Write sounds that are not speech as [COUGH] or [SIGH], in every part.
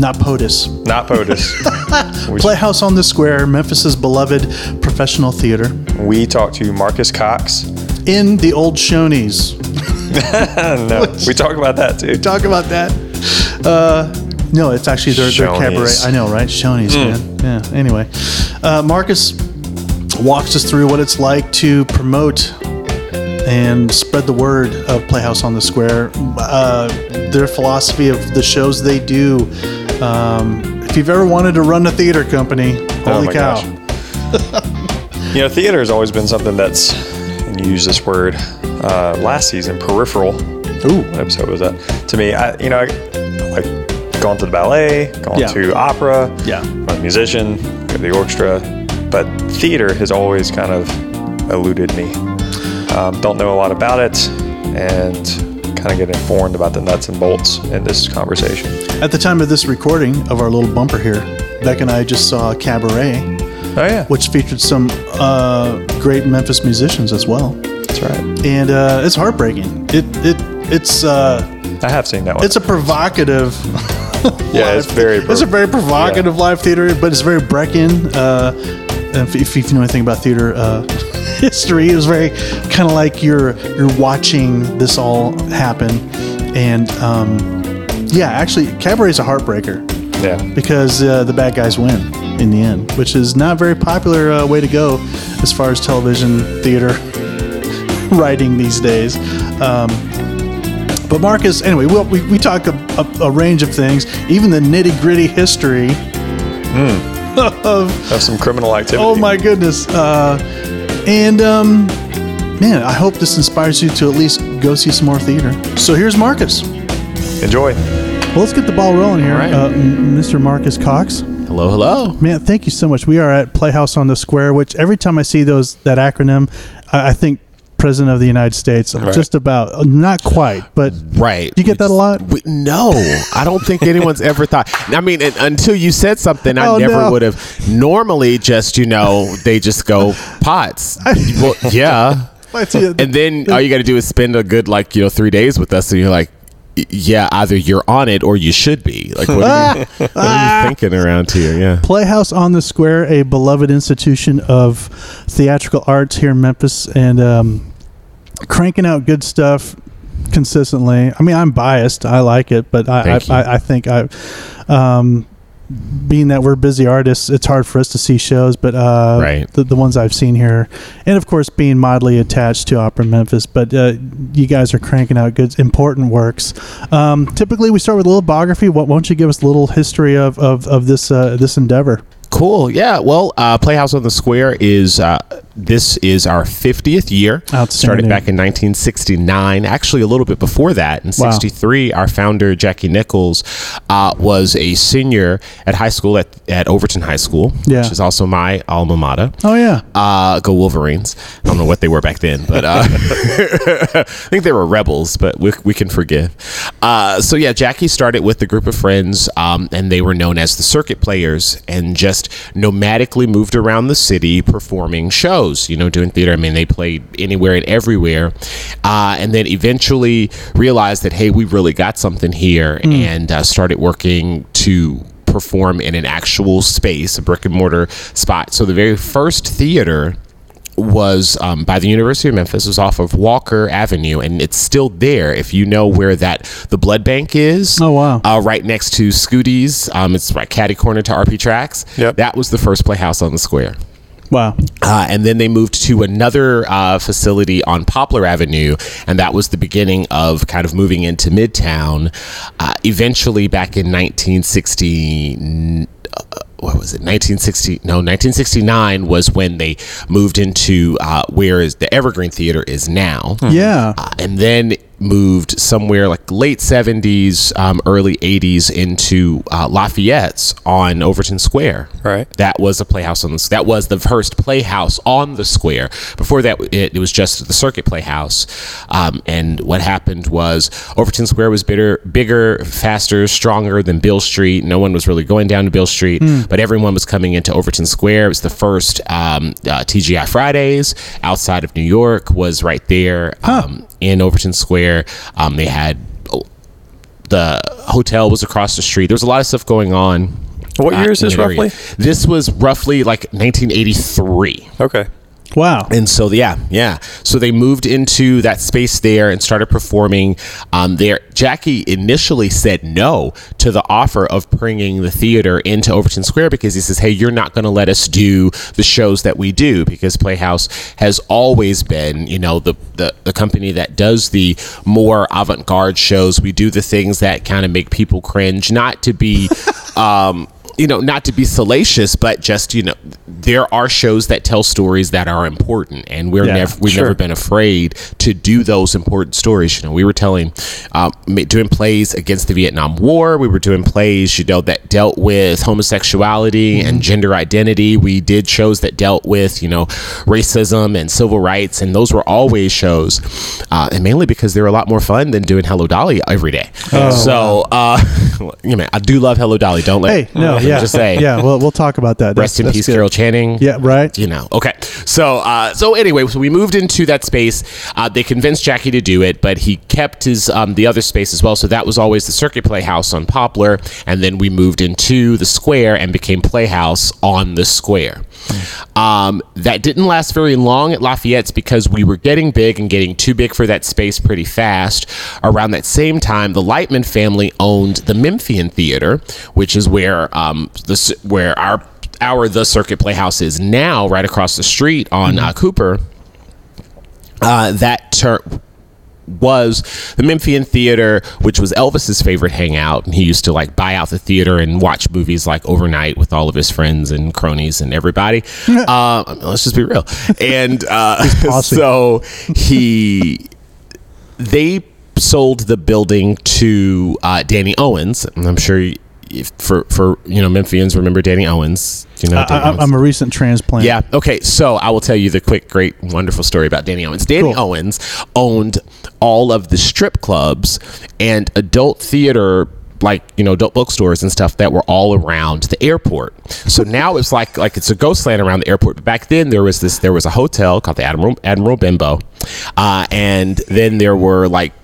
not POTUS. Not POTUS. [LAUGHS] Playhouse on the Square, Memphis's beloved professional theater, we talked to Marcus Cox. in the old Shoney's. [LAUGHS] no, we talk about that too. Talk about that. Uh, no, it's actually their, their cabaret. I know, right? Shoney's, Hmm. man. Yeah. Anyway, uh, Marcus walks us through what it's like to promote and spread the word of Playhouse on the Square. Uh, their philosophy of the shows they do. Um, if you've ever wanted to run a theater company, holy Oh cow! [LAUGHS] You know, theater has always been something that's, and you use this word uh, last season, peripheral. Ooh, What episode was that? To me, I, you know, I, like gone to the ballet, gone Yeah. to opera. Yeah. I'm a musician, go to the orchestra, but theater has always kind of eluded me. Um, don't know a lot about it, and kind of get informed about the nuts and bolts in this conversation. At the time of this recording of our little bumper here, Beck and I just saw Cabaret, Oh yeah, which featured some uh, great Memphis musicians as well. that's right. and uh, it's heartbreaking. It it it's uh, I have seen that one. it's a provocative. [LAUGHS] yeah, it's very. it's a very provocative live theater, but it's very Brechtian. Uh, if, if you know anything about theater uh, [LAUGHS] history, it was very kind of like you're you're watching this all happen, and um, yeah, actually, Cabaret is a heartbreaker yeah. because uh, the bad guys win in the end, which is not a very popular uh, way to go as far as television theater [LAUGHS] writing these days. Um, but Marcus, anyway, we, we, we talk a, a, a range of things, even the nitty gritty history [LAUGHS] of Have some criminal activity. Oh my goodness! Uh, and um, man, I hope this inspires you to at least go see some more theater. So here's Marcus. Enjoy. Well, let's get the ball rolling here, All right. uh, Mr. Marcus Cox. Hello, hello. Man, thank you so much. We are at Playhouse on the Square, which every time I see those that acronym, I, I think President of the United States. Right. Just about, uh, not quite, but Right. you get that a lot. We, no, I don't think anyone's ever thought. I mean, and, until you said something, I Oh, never no. would have. Normally, just you know, they just go pots. [LAUGHS] well, yeah, I see it. and then all you got to do is spend a good like you know three days with us, and you're like, y- yeah, either you're on it or you should be. Like, what are you, [LAUGHS] what are you thinking around here? Yeah. Playhouse on the Square, a beloved institution of theatrical arts here in Memphis, and um, cranking out good stuff consistently. I mean, I'm biased; I like it, but I, I, I, I think I, um, being that we're busy artists, it's hard for us to see shows. But uh, Right. the, the ones I've seen here, and of course, being mildly attached to Opera Memphis, but uh, you guys are cranking out good, important works. Um, typically, we start with a little biography. What won't you give us a little history of of, of this uh, this endeavor? Cool. Yeah. Well, uh, Playhouse on the Square is uh, this is our 50th year. Started back in 1969. Actually, a little bit before that, in Wow. 63, our founder Jackie Nichols uh, was a senior at high school at, at Overton High School, Yeah. which is also my alma mater. Oh yeah. Uh, go Wolverines! I don't know what they were back then, but uh, [LAUGHS] I think they were rebels. But we, we can forgive. Uh, so yeah, Jackie started with a group of friends, um, and they were known as the Circuit Players, and just nomadically moved around the city performing shows. You know, doing theater. I mean, they played anywhere and everywhere, uh, and then eventually realized that hey, we really got something here, and uh, started working to perform in an actual space, a brick and mortar spot. So the very first theater was um, by the University of Memphis. It was off of Walker Avenue, and it's still there. If you know where that the blood bank is, Oh, wow. uh, right next to Scooties. Um, it's right catty corner to RP Tracks. Yep. that was the first playhouse on the square. Wow. Uh, and then they moved to another uh, facility on Poplar Avenue, and that was the beginning of kind of moving into Midtown. Uh, eventually, back in 1960. Uh, what was it 1960 no 1969 was when they moved into uh, where is the evergreen theater is now Yeah. uh, and then moved somewhere like late 70s um, early 80s into uh, lafayette's on overton square. Right. that was a playhouse on the that was the first playhouse on the square. Before that it, it was just the circuit playhouse. Um, and what happened was overton square was bigger bigger faster stronger than beale street. No one was really going down to beale street but everyone was coming into overton square. It was the first um, uh, tgi fridays outside of new york was right there. Um, in overton square um, they had the hotel was across the street. There was a lot of stuff going on. What year is this area. roughly? This was roughly like 1983. Okay. Wow. And so, yeah, yeah. So they moved into that space there and started performing um, there. Jackie initially said no to the offer of bringing the theater into Overton Square because he says, hey, you're not going to let us do the shows that we do because Playhouse has always been, you know, the, the, the company that does the more avant garde shows. We do the things that kind of make people cringe, not to be. [LAUGHS] Um, you know, not to be salacious, but just you know, there are shows that tell stories that are important, and we're Yeah, never we've sure. never been afraid to do those important stories. You know, we were telling, um, doing plays against the Vietnam War. We were doing plays, you know, that dealt with homosexuality and gender identity. We did shows that dealt with you know racism and civil rights, and those were always shows, uh, and mainly because they were a lot more fun than doing Hello Dolly every day. so, uh, [LAUGHS] you know, I do love Hello Dolly. Don't let Hey, no, yeah, just say, yeah. Well, we'll talk about that. Rest in That's- peace, that's good. Carol Channing. Yeah, right. You know. Okay. So, uh, so anyway, so we moved into that space. Uh, they convinced Jackie to do it, but he kept his um, the other space as well. So that was always the Circuit Playhouse on Poplar, and then we moved into the Square and became Playhouse on the Square. Um, that didn't last very long at Lafayette's because we were getting big and getting too big for that space pretty fast. Around that same time, the Lightman family owned the Memphian Theater, which is where um, the where our our the Circuit Playhouse is now, right across the street on uh, Cooper. Uh, that ter- was the Memphian Theater, which was Elvis's favorite hangout, and he used to like buy out the theater and watch movies like overnight with all of his friends and cronies and everybody. [LAUGHS] uh, let's just be real. And uh, [LAUGHS] so he, they sold the building to uh, Danny Owens, and I'm sure. If, for for you know Memphians remember Danny Owens you know I, Danny I, Owens? I'm a recent transplant. Yeah. Okay. So I will tell you the quick, great, wonderful story about Danny Owens. Danny Cool. Owens owned all of the strip clubs and adult theater. Like you know, adult bookstores and stuff that were all around the airport. So now it's like like it's a ghost land around the airport. But back then there was this there was a hotel called the Admiral Admiral Benbow, uh, and then there were like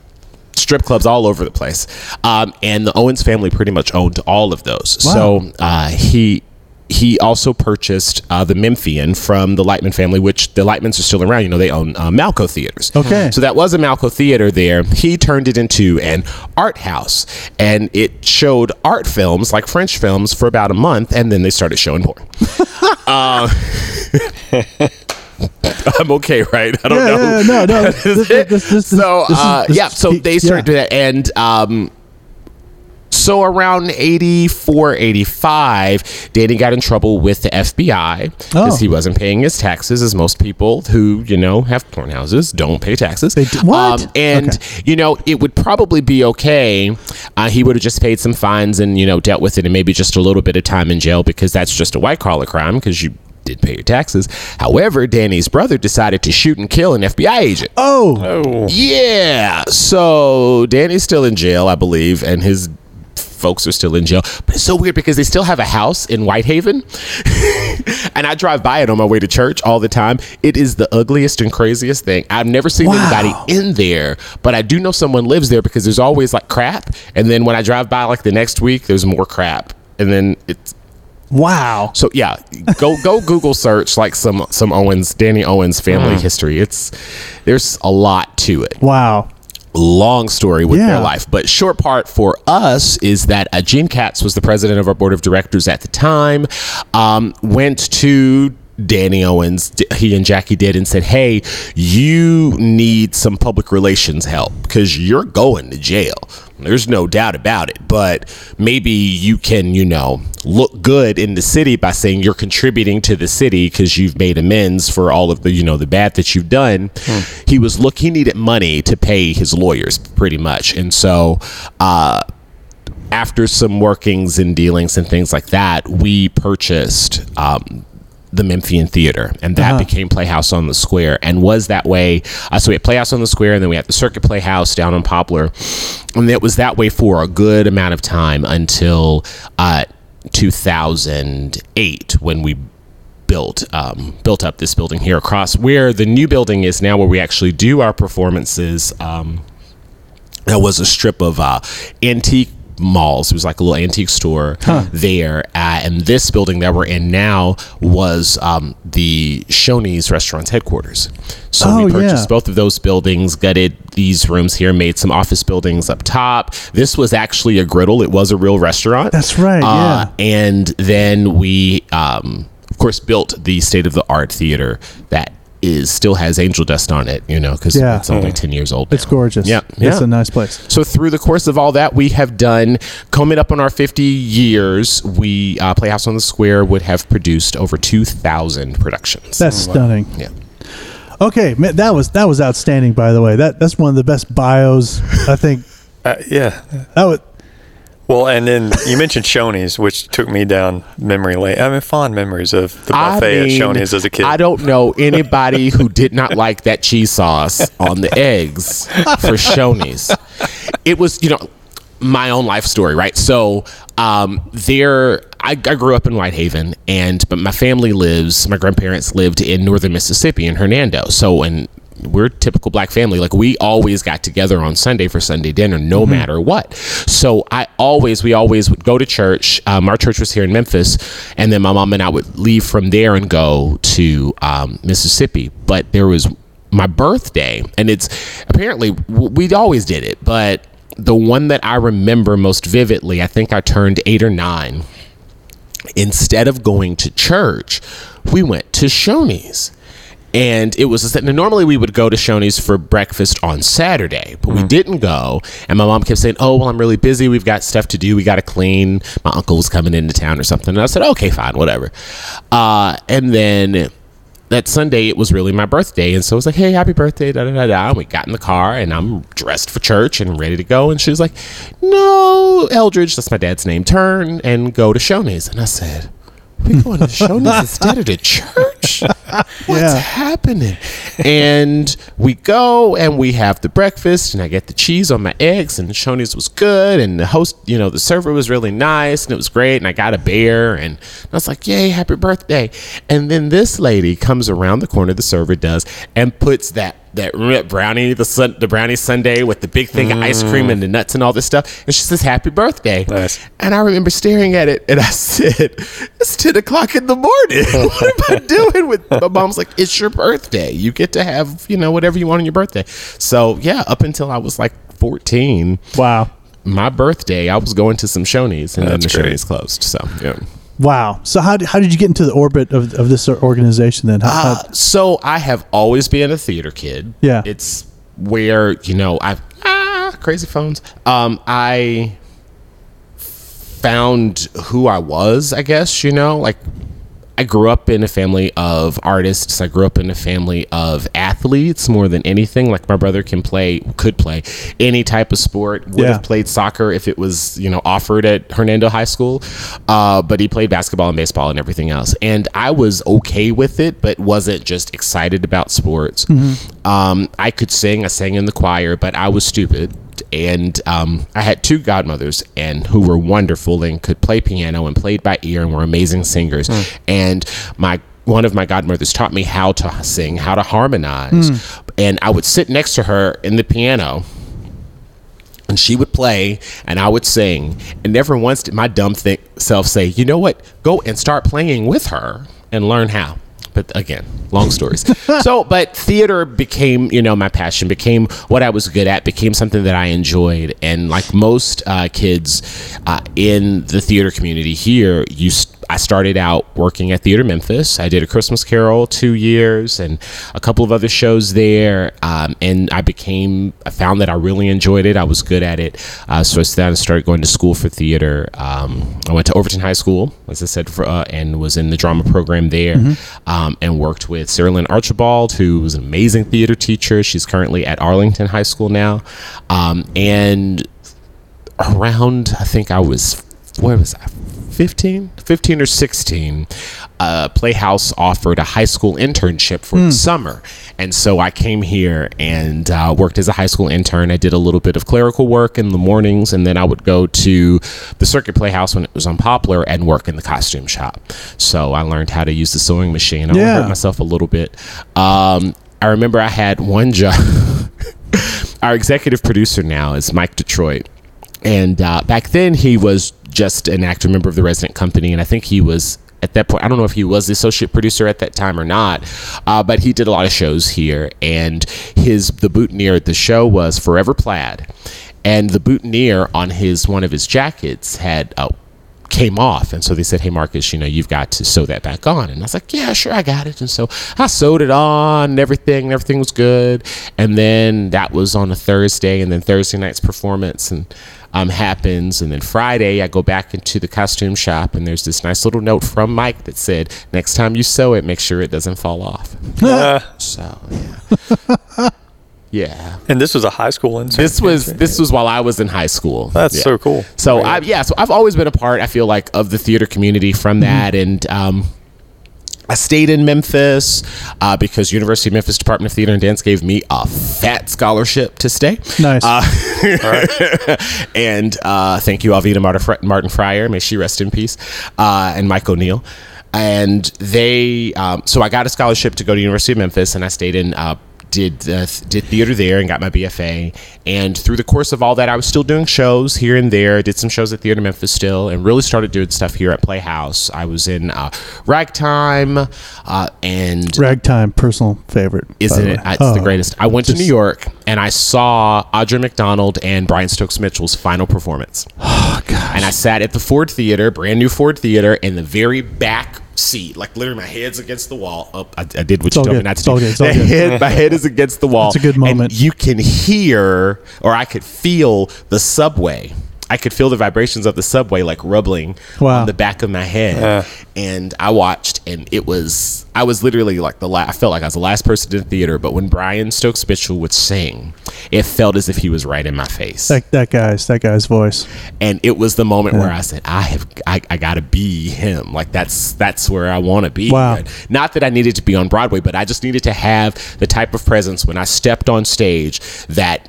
strip clubs all over the place. Um, and the Owens family pretty much owned all of those. Wow. So uh, he he also purchased uh, the Memphian from the Lightman family, which the Lightmans are still around. You know, they own uh, Malco Theaters. Okay. So that was a Malco Theater there. He turned it into an art house, and it showed art films, like French films, for about a month, and then they started showing porn. [LAUGHS] uh, [LAUGHS] [LAUGHS] I'm okay, right? I don't Yeah, know. yeah, no, no. [LAUGHS] This, this, this, this, this, so is- uh, this yeah, so they started doing that, and um, so around 84, 85, Danny got in trouble with the FBI because Oh. he wasn't paying his taxes, as most people who you know have porn houses don't pay taxes. They do- what? Um, and Okay. you know it would probably be okay. Uh, he would have just paid some fines and you know dealt with it, and maybe just a little bit of time in jail because that's just a white collar crime because you. Did pay your taxes. However, Danny's brother decided to shoot and kill an FBI agent. Oh, Oh. Yeah. So Danny's still in jail, I believe, and his folks are still in jail. But it's so weird because they still have a house in Whitehaven. [LAUGHS] and I drive by it on my way to church all the time. It is the ugliest and craziest thing. I've never seen Wow. anybody in there, but I do know someone lives there because there's always like crap. And then when I drive by like the next week, there's more crap. And then it's wow. so yeah, go go Google search like some some Owens Danny Owens family history. It's there's a lot to it Wow. long story with Yeah. their life. But short part for us is that uh, Gene Katz was the president of our board of directors at the time. Um, went to Danny Owens, he and Jackie did, and said, "Hey, you need some public relations help because you're going to jail. There's no doubt about it. But maybe you can, you know, look good in the city by saying you're contributing to the city because you've made amends for all of the, you know, the bad that you've done." He was look. He needed money to pay his lawyers, pretty much, and so. uh after some workings and dealings and things like that, we purchased um, the Memphian Theater, and that Uh-huh. became Playhouse on the Square, and was that way. Uh, so we had Playhouse on the Square, and then we had the Circuit Playhouse down on Poplar, and it was that way for a good amount of time until uh, 2008 when we built um, built up this building here across where the new building is now, where we actually do our performances. Um, There was a strip of uh, antique malls. It was like a little antique store there. Uh, and this building that we're in now was um, the Shoney's Restaurant's headquarters. So Oh, we purchased yeah. both of those buildings, gutted these rooms here, made some office buildings up top. This was actually a griddle. It was a real restaurant. That's right, Uh, and then we, um, of course, built the state of the art theater that is still has angel dust on it, you know, because Yeah. it's only 10 years old. It's gorgeous. Yeah. It's a nice place. So through the course of all that, we have done coming up on our 50 years. We uh, Playhouse on the Square would have produced over 2,000 productions. That's stunning. yeah. Okay, man, that was that was outstanding. By the way, that that's one of the best bios I think. [LAUGHS] Uh, yeah. That was Well, and then you mentioned Shoney's, which took me down memory lane. I mean, fond memories of the I buffet mean, at Shoney's as a kid. I don't know anybody who did not like that cheese sauce on the eggs for Shoney's. It was, you know, my own life story, right? So, um, there, I, I grew up in Whitehaven, and but my family lives, my grandparents lived in northern Mississippi in Hernando. So, and we're a typical black family. Like we always got together on Sunday for Sunday dinner, no matter what. So I always, we always would go to church. Um, our church was here in Memphis, and then my mom and I would leave from there and go to um, Mississippi. But there was my birthday, and it's apparently we always did it, but the one that I remember most vividly, I think I turned eight or nine instead of going to church, we went to Shoney's. And it was that normally we would go to Shoney's for breakfast on Saturday, but we didn't go. And my mom kept saying, "Oh, well, I'm really busy. We've got stuff to do. We got to clean. My uncle was coming into town or something." And I said, "Okay, fine, whatever." Uh, and then that Sunday it was really my birthday, and so I was like, "Hey, happy birthday!" Da da da da. And we got in the car, and I'm dressed for church and ready to go. And she was like, "No, Eldridge, that's my dad's name. Turn and go to Shoney's." And I said, "We going to Shoney's instead of to church? [LAUGHS] What's Yeah. happening?" And we go and we have the breakfast, and I get the cheese on my eggs, and the Shoney's was good, and the host, you know, the server was really nice, and it was great, and I got a bear, and I was like, "Yay, happy birthday!" And then this lady comes around the corner, the server does, and puts that that brownie, the sun, the brownie sundae with the big thing of ice cream and the nuts and all this stuff, and she says, "Happy birthday!" Nice. And I remember staring at it, and I said, "It's ten o'clock in the morning. [LAUGHS] what am I doing?" With my mom's like, "It's your birthday. You get to have you know whatever you want on your birthday." So yeah, up until I was like fourteen, wow, my birthday, I was going to some Shoney's, and then the great. Shoney's closed. So yeah. Wow. So how did, how did you get into the orbit of, of this organization then? How, how- Uh, so I have always been a theater kid. Yeah. It's where, you know, I've ah, crazy phones. Um, I found who I was, I guess, you know, like I grew up in a family of artists. I grew up in a family of athletes more than anything. Like my brother can play, could play any type of sport. Would Yeah. have played soccer if it was, you know, offered at Hernando High School. Uh, but he played basketball and baseball and everything else. And I was okay with it, but wasn't just excited about sports. Um, I could sing. I sang in the choir, but I was stupid and um, I had two godmothers and who were wonderful and could play piano and played by ear and were amazing singers. And my one of my godmothers taught me how to sing, how to harmonize, and I would sit next to her in the piano. And she would play, and I would sing. And never once did my dumb th- self say, "You know what? Go and start playing with her and learn how." But again, long stories. [LAUGHS] so, but theater became, you know, my passion, became what I was good at, became something that I enjoyed. And like most uh, kids uh, in the theater community here, you st- I started out working at Theater Memphis. I did a Christmas Carol two years and a couple of other shows there. Um, and I became, I found that I really enjoyed it. I was good at it. Uh, so I started going to school for theater. Um, I went to Overton High School, as I said, for, uh, and was in the drama program there um, and worked with Sarah Lynn Archibald, who was an amazing theater teacher. She's currently at Arlington High School now. Um, and around I think I was where was I 15 15 or 16 uh, Playhouse offered a high school internship for the summer. And so I came here and uh, worked as a high school intern. I did a little bit of clerical work in the mornings and then I would go to the Circuit Playhouse when it was on Poplar and work in the costume shop. So I learned how to use the sewing machine. I Yeah. hurt myself a little bit. Um, I remember I had one job. [LAUGHS] Our executive producer now is Mike Detroit, and uh, back then he was just an actor member of the resident company, and I think he was at that point. I don't know if he was the associate producer at that time or not, uh, but he did a lot of shows here, and his the boutonniere at the show was Forever Plaid, and the boutonniere on his one of his jackets had a came off. And so they said, Hey, Marcus, you know, you've got to sew that back on. And I was like, Yeah, sure, I got it. And so I sewed it on and everything, and everything was good. And then that was on a Thursday, and then Thursday night's performance and um, happens. And then Friday, I go back into the costume shop, and there's this nice little note from Mike that said, Next time you sew it, make sure it doesn't fall off. [LAUGHS] Uh, So, yeah. [LAUGHS] yeah. and this was a high school intern. This was this was while I was in high school. That's Yeah. so cool. So I yeah, so I've always been a part. I feel like of the theater community from that, and um, I stayed in Memphis uh, because University of Memphis Department of Theater and Dance gave me a fat scholarship to stay. Nice. [LAUGHS] [LAUGHS] and uh, thank you, Alvita Martin, Fr- Martin Fryer. May she rest in peace. Uh, and Mike O'Neill. And they, um, so I got a scholarship to go to University of Memphis, and I stayed in. Did uh, did theater there and got my BFA. And through the course of all that, I was still doing shows here and there. Did some shows at Theater Memphis still, and really started doing stuff here at Playhouse. I was in uh, Ragtime, uh, and Ragtime, personal favorite. isn't it? It's the Oh, greatest. I went to New York and I saw Audra McDonald and Brian Stokes Mitchell's final performance. [SIGHS] Oh, gosh. And I sat at the Ford Theater, brand new Ford Theater, in the very back seat, like literally my head's against the wall. Oh, I, I did what you all told me good. not to It's do. good. It's [LAUGHS] head- my head is against the wall. It's a good and moment. you can hear, or I could feel the subway. I could feel the vibrations of the subway like rubbling Wow. on the back of my head. And I watched, and it was, I was literally like the last, I felt like I was the last person in the theater. But when Brian Stokes Mitchell would sing, it felt as if he was right in my face that, that guy's that guy's voice. and it was the moment where I said, I have, I, I got to be him. Like that's that's where I want to be. Wow. Not that I needed to be on Broadway, but I just needed to have the type of presence when I stepped on stage that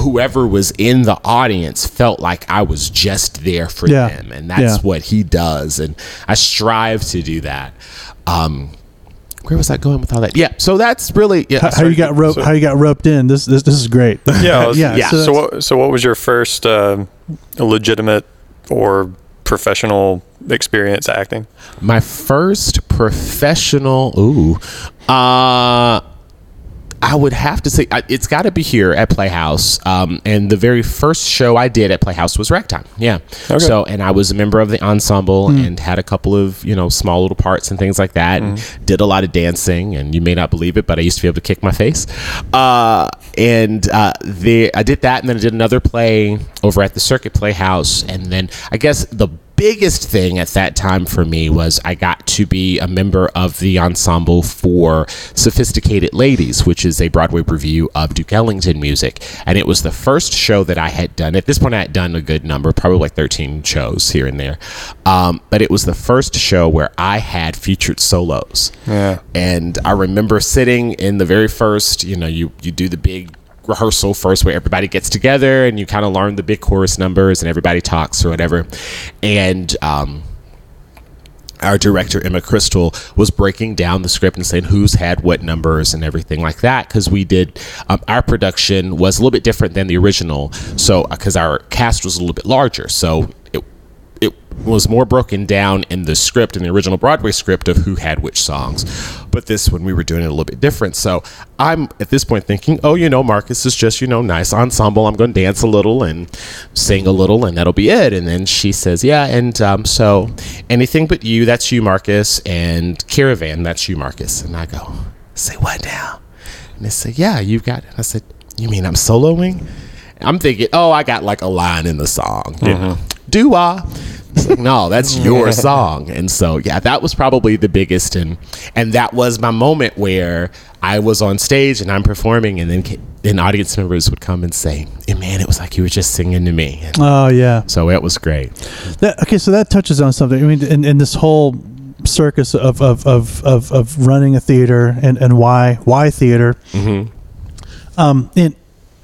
whoever was in the audience felt like I was just there for Yeah. them, and that's Yeah. what he does, and I strive to do that. Um, where was I going with all that? Yeah, so that's really yeah. How, how you got roped? how you got roped in? This this, this is great. [LAUGHS] Yeah, I was- yeah. yeah. So, So what? So what was your first uh, legitimate or professional experience acting? My first professional, ooh, uh, I would have to say I- it's got to be here at Playhouse. Um, and the very first show I did at Playhouse was Ragtime. Yeah. So, and I was a member of the ensemble and had a couple of you know small little parts and things like that. And did a lot of dancing. And you may not believe it, but I used to be able to kick my face. Uh, and uh, the I did that, and then I did another play over at the Circuit Playhouse. And then I guess the biggest thing at that time for me was I got to be a member of the ensemble for Sophisticated Ladies, which is a Broadway revue of Duke Ellington music. And it was the first show that I had done. At this point, I had done a good number, probably like 13 shows here and there. Um, but it was the first show where I had featured solos. Yeah. And I remember sitting in the very first, you know, you, you do the big rehearsal first where everybody gets together and you kind of learn the big chorus numbers and everybody talks or whatever. And um, our director, Emma Crystal, was breaking down the script and saying who's had what numbers and everything like that. Because we did, um, our production was a little bit different than the original. So, because our cast was a little bit larger. So, was more broken down in the script in the original Broadway script of who had which songs. But this one we were doing it a little bit different. So I'm at this point thinking, oh, you know, Marcus is just, you know, nice ensemble. I'm going to dance a little and sing a little and that'll be it. And then she says, yeah. And um, so anything but you, that's you, Marcus. And Caravan, that's you, Marcus. And I go, say what now? And they say, yeah, you've got it. I said, you mean I'm soloing? I'm thinking, oh, I got like a line in the song. Know, do I? It's like, no, that's [LAUGHS] your song. And so, yeah, that was probably the biggest. And, and that was my moment where I was on stage and I'm performing and then, then audience members would come and say, hey, man, it was like you were just singing to me. And oh yeah. so it was great. That, okay, so that touches on something. I mean, in, in this whole circus of, of, of, of, of running a theater and, and why why theater. Mm-hmm. Um, and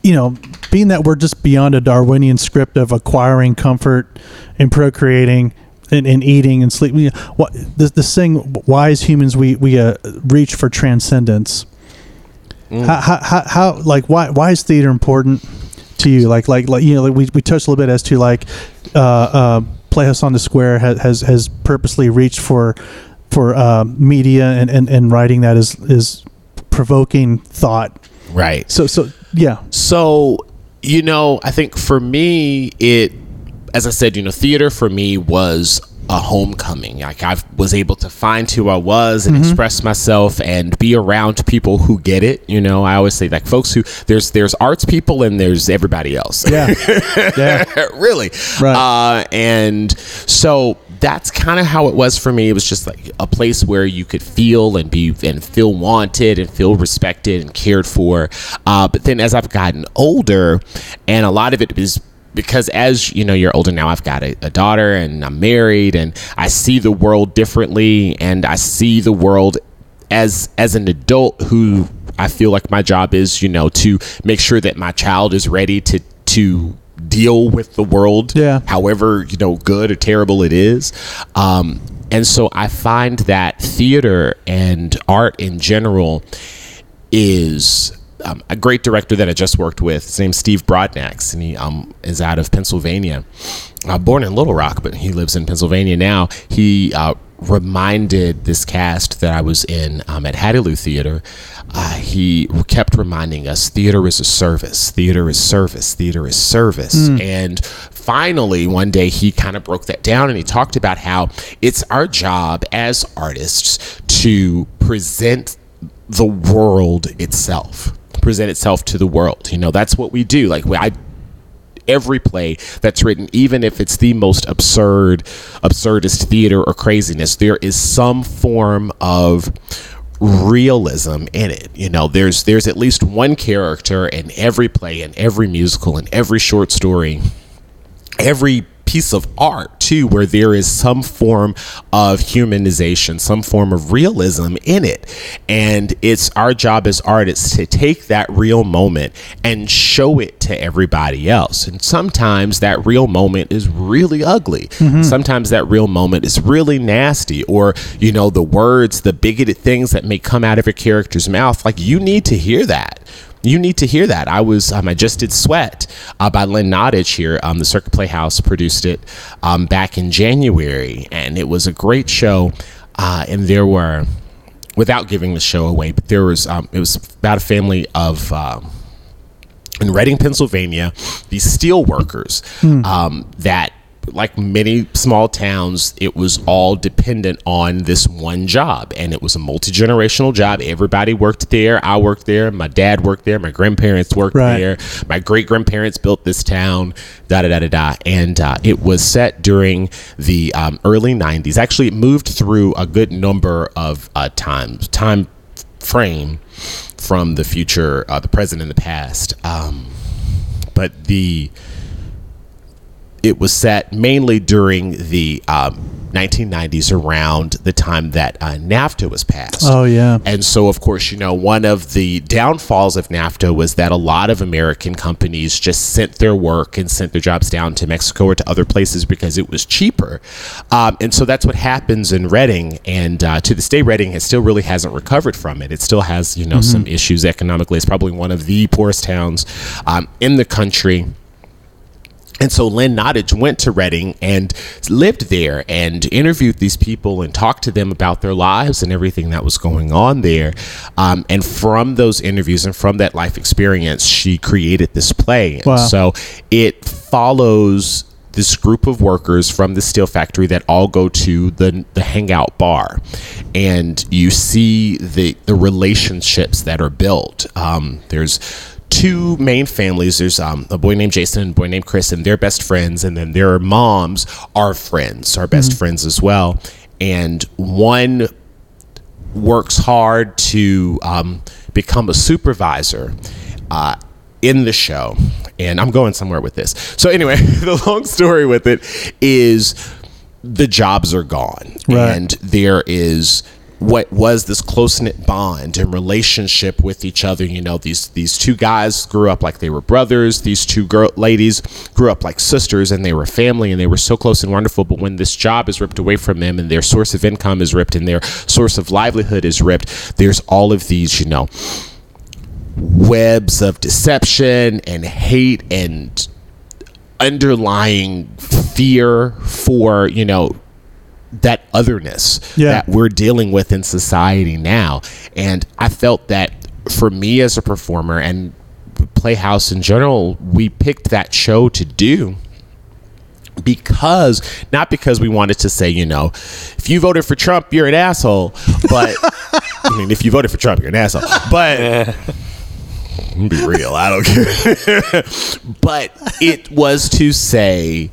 you know, being that we're just beyond a Darwinian script of acquiring comfort and procreating and, and eating and sleeping, what this, this thing? Why as humans we we uh, reach for transcendence. How, how, how, how, like, why, why is theater important to you? Like, like, like, you know, like we, we touched a little bit as to like, uh, uh, Playhouse on the Square has, has, has purposely reached for, for, uh, media and, and, and writing that is, is provoking thought. Right. So, so, yeah. So, you know, I think for me, it, as I said, you know, theater for me was a homecoming. Like I was able to find who I was and express myself and be around people who get it. You know, I always say like folks who there's there's arts people and there's everybody else. Yeah. [LAUGHS] yeah. really. Right. Uh, and so that's kind of how it was for me. It was just like a place where you could feel and be and feel wanted and feel respected and cared for. Uh, but then as I've gotten older, and a lot of it is because as you know you're older now i've got a, a, daughter and i'm married and i see the world differently and i see the world as as an adult who i feel like my job is you know to make sure that my child is ready to to deal with the world Yeah. however you know good or terrible it is um, and so i find that theater and art in general is um, a great director that I just worked with. His name's Steve Broadnax, and he um, is out of Pennsylvania. Uh, born in Little Rock, but he lives in Pennsylvania now. He uh, reminded this cast that I was in um, at Hattiloo Theater. Uh, he kept reminding us theater is a service, theater is service, theater is service. And finally, one day he kind of broke that down and he talked about how it's our job as artists to present the world itself present itself to the world. You know that's what we do. Like i every play that's written even if it's the most absurd absurdist theater or craziness there is some form of realism in it. You know there's there's at least one character in every play in every musical in every short story every piece of art too where there is some form of humanization some form of realism in it. And it's our job as artists to take that real moment and show it to everybody else. And sometimes that real moment is really ugly. Mm-hmm. Sometimes that real moment is really nasty or you know the words the bigoted things that may come out of a character's mouth. Like you need to hear that you need to hear that. I was um, I just did Sweat uh, by Lynn Nottage here. Um, the Circuit Playhouse produced it um, back in January, and it was a great show. Uh, and there were, without giving the show away, but there was um, it was about a family of. um in Reading, Pennsylvania, these steel workers um, that, like many small towns, it was all dependent on this one job. And it was a multi generational job. Everybody worked there. I worked there. My dad worked there. My grandparents worked Right. there. My great grandparents built this town. Da da da da da. And uh, it was set during the um, early 90s. Actually, it moved through a good number of uh, times, time frame from the future, uh, the present, and the past. Um, but the it was set mainly during the um, 1990s, around the time that uh, NAFTA was passed. Oh, yeah. And so, of course, you know, one of the downfalls of NAFTA was that a lot of American companies just sent their work and sent their jobs down to Mexico or to other places because it was cheaper. Um, and so that's what happens in Reading. And uh, to this day, Reading has still really hasn't recovered from it. It still has, you know, some issues economically. It's probably one of the poorest towns um, in the country. And so Lynn Nottage went to Reading and lived there and interviewed these people and talked to them about their lives and everything that was going on there. Um, and from those interviews and from that life experience, she created this play. Wow. so it follows this group of workers from the steel factory that all go to the the hangout bar, and you see the the relationships that are built. Um, there's two main families. There's um, a boy named Jason and a boy named Chris, and they're best friends. And then their moms are friends, are best friends as well. And one works hard to um, become a supervisor uh, in the show. And I'm going somewhere with this. So, anyway, [LAUGHS] the long story with it is the jobs are gone. Right. And there is what was this close knit bond and relationship with each other. You know, these these two guys grew up like they were brothers. These two girl ladies grew up like sisters, and they were family, and they were so close and wonderful. But when this job is ripped away from them, and their source of income is ripped, and their source of livelihood is ripped, there's all of these, you know, webs of deception and hate and underlying fear for you know that otherness Yeah. that we're dealing with in society now. And i felt that for me as a performer and playhouse in general we picked that show to do because not because we wanted to say you know if you voted for trump you're an asshole but [LAUGHS] i mean if you voted for trump you're an asshole. But I'm be real i don't care. [LAUGHS] But it was to say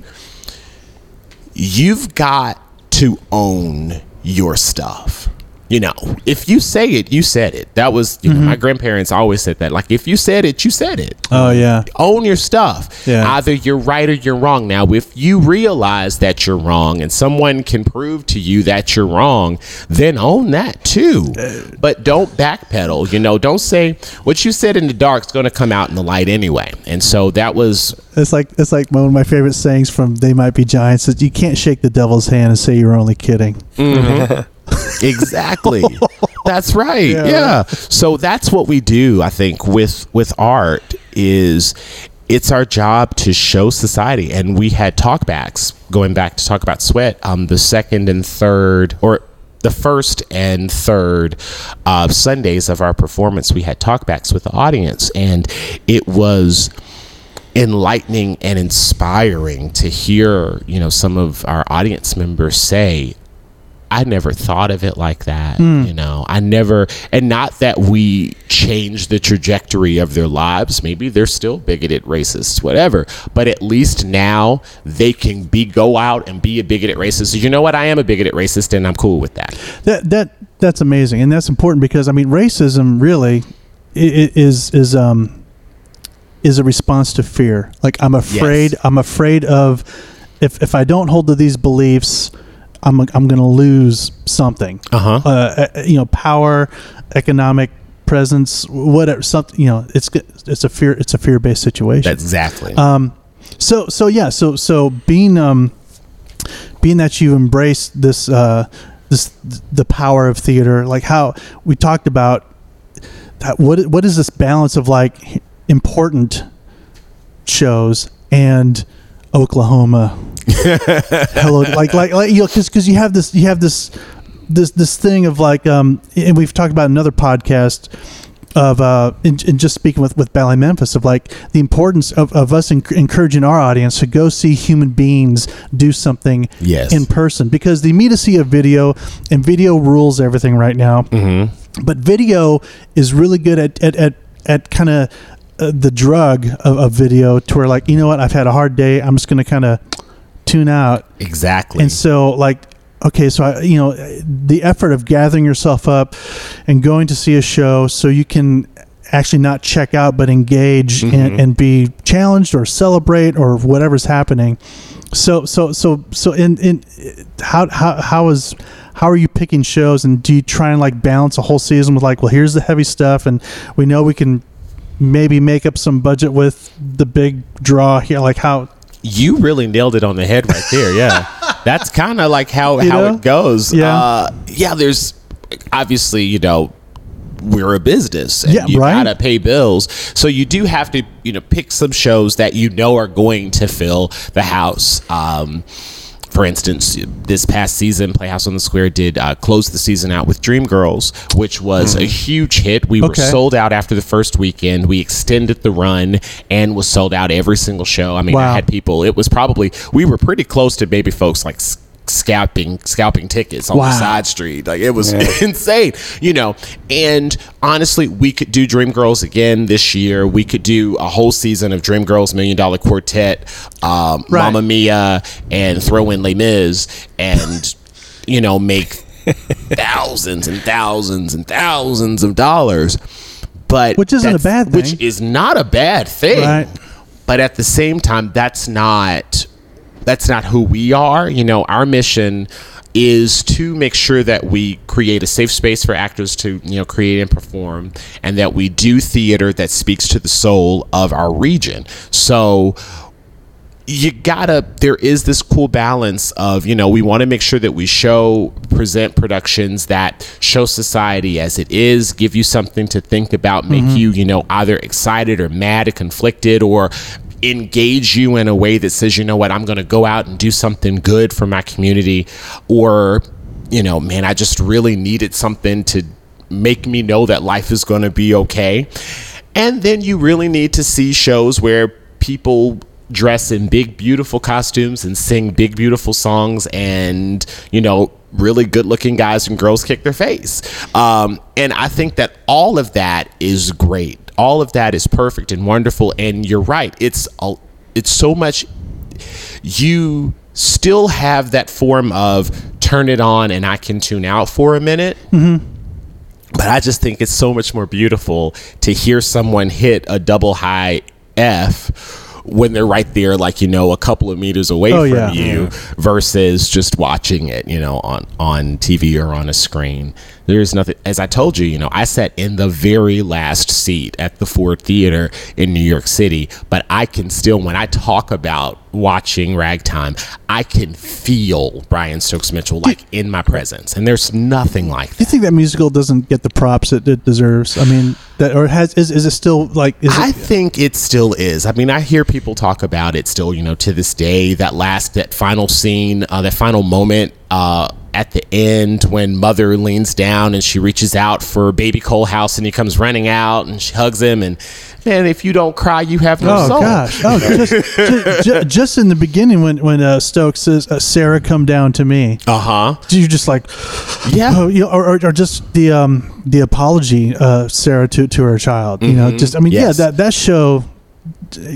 you've got to own your stuff. You know, if you say it, you said it. That was, you know, my mm-hmm. grandparents always said that. Like, if you said it, you said it. Oh yeah. Own your stuff. Yeah. Either you're right or you're wrong. Now, if you realize that you're wrong and someone can prove to you that you're wrong, then own that too. Uh, but don't backpedal. You know, don't say what you said in the dark is going to come out in the light anyway. And so that was It's like it's like one of my favorite sayings from They Might Be Giants is you can't shake the devil's hand and say you're only kidding. Mm-hmm. [LAUGHS] [LAUGHS] exactly that's right Yeah. yeah. so that's what we do i think with with art is it's our job to show society and we had talkbacks going back to talk about sweat um the second and third or the first and third uh, sundays of our performance we had talkbacks with the audience and it was enlightening and inspiring to hear you know some of our audience members say I never thought of it like that. You know, I never, and not that we change the trajectory of their lives. Maybe they're still bigoted, racists, whatever. But at least now they can be go out and be a bigoted racist. You know what? I am a bigoted racist, and I'm cool with that. That that that's amazing, and that's important because I mean, racism really is is um is a response to fear. Like I'm afraid. Yes. I'm afraid of if if I don't hold to these beliefs, I'm I'm going to lose something. Uh-huh. Uh, uh, you know, power, economic presence, whatever. Something. You know, it's it's a fear. It's a fear based situation. Exactly. Um, so so yeah, so so being um, being that you embrace this uh, this the power of theater, like how we talked about that. What what is this balance of like important shows and Oklahoma? [LAUGHS] Hello, like like like you know, because you have this you have this this this thing of like um, and we've talked about another podcast of uh, and, and just speaking with with Ballet Memphis of like the importance of, of us enc- encouraging our audience to go see human beings do something Yes. in person because the immediacy of video and video rules everything right now. Mm-hmm. But video is really good at at at, at kind of uh, the drug of, of video to where like you know what I've had a hard day I'm just gonna kind of tune out exactly. and so, like, okay, so I, you know, the effort of gathering yourself up and going to see a show so you can actually not check out but engage and, and be challenged or celebrate or whatever's happening. So, so, so, so, in, in how, how, how is, how are you picking shows and do you try and like balance a whole season with like, well, here's the heavy stuff and we know we can maybe make up some budget with the big draw here? Like, how, you really nailed it on the head right there. Yeah, [LAUGHS] that's kind of like how You how know? it goes. Yeah. uh, yeah. There's obviously you know we're a business and Yeah, you right. gotta pay bills so you do have to you know pick some shows that you know are going to fill the house um for instance, this past season, Playhouse on the Square did uh, close the season out with Dreamgirls, which was a huge hit. We were Mm-hmm. Sold out after the first weekend. We extended the run and was sold out every single show. I mean, I had people. It was probably we were pretty close to baby folks like scalping scalping tickets on Wow. the side street. Like it was [LAUGHS] insane, you know. And honestly, we could do Dreamgirls again this year. We could do a whole season of Dreamgirls Million Dollar Quartet, um, Right. Mamma Mia, and throw in Les Mis, and [LAUGHS] you know make thousands and thousands and thousands of dollars. But Which isn't a bad Which is not a bad thing. Right. But at the same time, that's not that's not who we are. You know, our mission is to make sure that we create a safe space for actors to you know create and perform and that we do theater that speaks to the soul of our region so you gotta there is this cool balance of you know we want to make sure that we show present productions that show society as it is give you something to think about make mm-hmm. you you know either excited or mad or conflicted or engage you in a way that says you know what i'm gonna go out and do something good for my community or you know man i just really needed something to make me know that life is gonna be okay and then you really need to see shows where people dress in big, beautiful costumes and sing big, beautiful songs, and you know, really good-looking guys and girls kick their face. Um, and I think that all of that is great. All of that is perfect and wonderful. And you're right. It's it's so much. You still have that form of turn it on and I can tune out for a minute mm-hmm. but I just think it's so much more beautiful to hear someone hit a double high F when they're right there, like you know, a couple of meters away Oh, from yeah. you, versus just watching it, you know, on on TV or on a screen. There's nothing. As I told you, you know, I sat in the very last seat at the Ford Theater in New York City, but I can still, when I talk about watching Ragtime, I can feel Brian Stokes Mitchell like in my presence, and there's nothing like Do you think that musical doesn't get the props it, it deserves? I mean, that or has is, is it still like is I it, think it still is. I mean, I hear people talk about it still, you know, to this day. That last, that final scene, uh, that final moment uh, at the end when Mother leans down and she reaches out for Baby Coalhouse and he comes running out and she hugs him. And man, if you don't cry, you have no Oh soul. gosh! Oh, just, just, just in the beginning when when uh, Stokes says, uh, "Sarah, come down to me," Uh huh. Do you're just like, Yeah. oh, you know, or, or, or just the um the apology, uh, Sarah to to her child. You know, just I mean, Mm-hmm. Yes. yeah, that that show.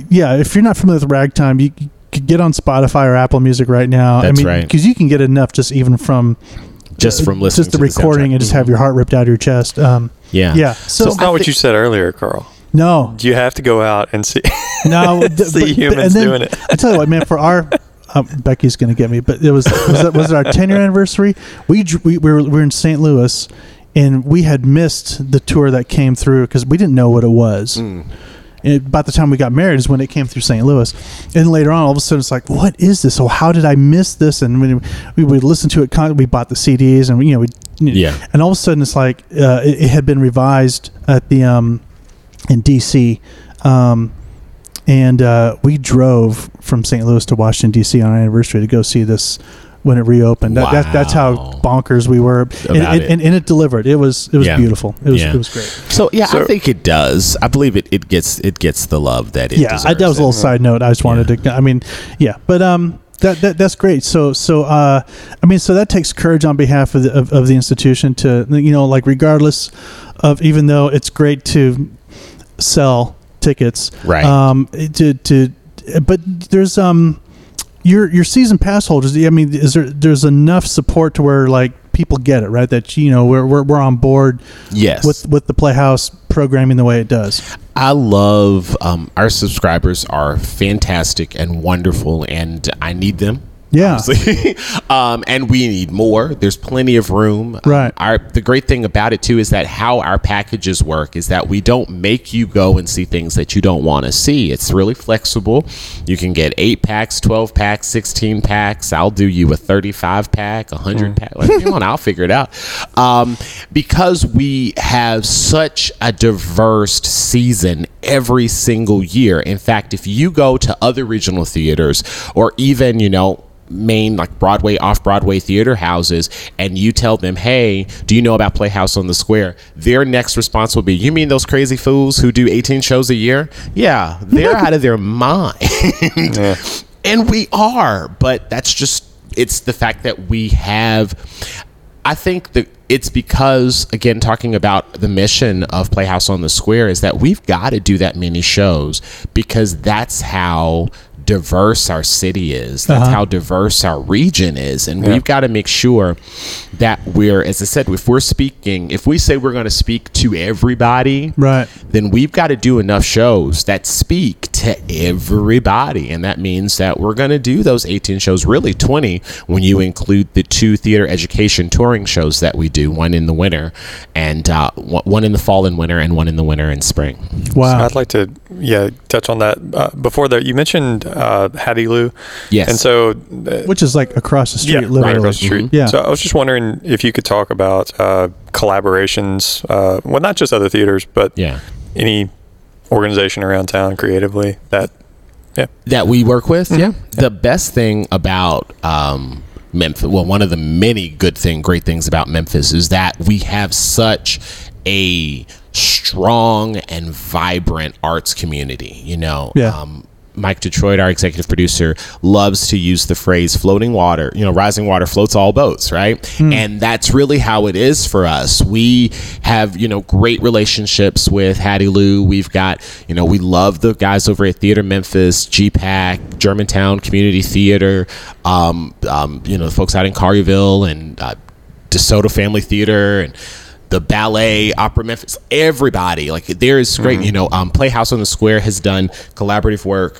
Yeah, if you're not familiar with Ragtime, you, you get on Spotify or Apple Music right now. That's I mean, right. because you can get enough just even from Just from listening just the to the recording and just have your heart ripped out of your chest. Um, Yeah. yeah. So it's not I what thi- you said earlier, Carl. No, You have to go out and see. [LAUGHS] no. [LAUGHS] th- See but- humans and then- doing it. I tell you what, man. For our um, Becky's going to get me, but it was was it, was it our ten year anniversary? We, we we were we were in St. Louis, and we had missed the tour that came through because we didn't know what it was. Mm. And about the time we got married is when it came through St. Louis, and later on, all of a sudden, it's like, what is this? So how did I miss this? And we we would listen to it. We bought the CDs, and we, you know we Yeah. and all of a sudden it's like uh, it, it had been revised at the um in DC, um, and uh, we drove from St. Louis to Washington D.C. on our anniversary to go see this when it reopened. That, that, that's how bonkers we were, and, and, it. and, and it delivered. It was it was Yeah. beautiful. It was Yeah. it was great. So yeah, I think it does. I believe it. It gets it gets the love that it. yeah, I, that was a little side note. I just wanted to. I mean, yeah, but um, that, that that's great. So so uh, I mean, so that takes courage on behalf of the of, of the institution to you know like regardless of even though it's great to sell tickets, Right. Um, to to but there's um your your season pass holders. I mean, is there there's enough support to where like people get it right that you know we're we're, we're on board Yes. with with the Playhouse programming the way it does. I love um, our subscribers are fantastic and wonderful, and I need them. Yeah. [LAUGHS] um, and we need more. There's plenty of room. Um, Right. our the great thing about it too is that how our packages work is that we don't make you go and see things that you don't want to see. It's really flexible. You can get eight packs, twelve packs, sixteen packs. I'll do you a thirty-five pack, a hundred pack. Like, you want, I'll figure it out. Um, because we have such a diverse season every single year. In fact, if you go to other regional theaters or even you know main like Broadway, off Broadway theater houses, and you tell them, "Hey, do you know about Playhouse on the Square?" Their next response will be, "You mean those crazy fools who do 18 shows a year? Yeah, they're out of their mind." [LAUGHS] And we are, but that's just it's the fact that we have I think that it's because again talking about the mission of Playhouse on the Square is that we've got to do that many shows because that's how diverse our city is. That's how diverse our region is and we've got to make sure that we're as I said if we're speaking if we say we're going to speak to everybody Right. then we've got to do enough shows that speak to everybody. And that means that we're going to do those 18 shows, really 20, when you include the two theater education touring shows that we do one in the winter and uh, one one in the fall and winter, and one in the winter and spring. Wow. I'd like to, yeah, touch on that. Uh, before that, you mentioned uh, Hattiloo. Yes. And so, uh, Which is like across the street, yeah, literally. right across the street. Yeah. So I was just wondering if you could talk about uh, collaborations. Uh, well, not just other theaters, but Yeah. any organization around town creatively that. Yeah. that we work with. Yeah. The best thing about um, Memphis, well, one of the many good thing, great things about Memphis is that we have such a strong and vibrant arts community. You know, Yeah. um, Mike Detroit, our executive producer, loves to use the phrase floating water. You know, rising water floats all boats, right? And that's really how it is for us. We have, you know, great relationships with Hattiloo. We've got, you know, we love the guys over at Theater Memphis, GPAC, Germantown Community Theater, um, um, you know, the folks out in Collierville and uh, DeSoto Family Theater and the ballet, opera Memphis, everybody. Like there is great, you know, um, Playhouse on the Square has done collaborative work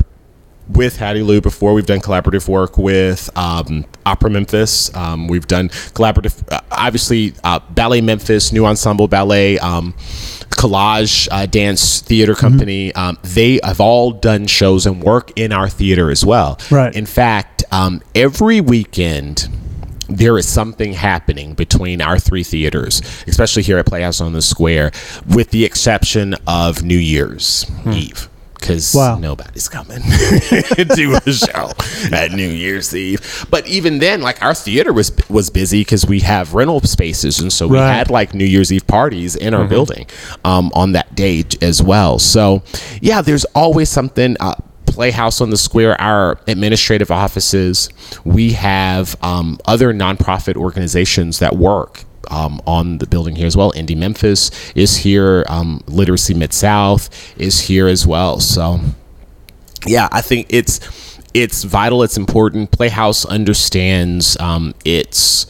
with Hattiloo before. We've done collaborative work with um, Opera Memphis. Um, we've done collaborative, uh, obviously, uh, Ballet Memphis, New Ensemble Ballet, um, Collage uh, Dance Theater Company. Um, they have all done shows and work in our theater as well. Right. In fact, um, every weekend, there is something happening between our three theaters, especially here at Playhouse on the Square, with the exception of New Year's Eve. Because Wow. nobody's coming [LAUGHS] to a show at New Year's Eve. But even then, like our theater was was busy because we have rental spaces, and so we had like New Year's Eve parties in our building um, on that day as well. So yeah, there's always something. Uh, Playhouse on the Square, our administrative offices. We have um, other nonprofit organizations that work um, on the building here as well. Indie Memphis is here. Um, Literacy Mid South is here as well. So, yeah, I think it's it's vital. It's important. Playhouse understands um, its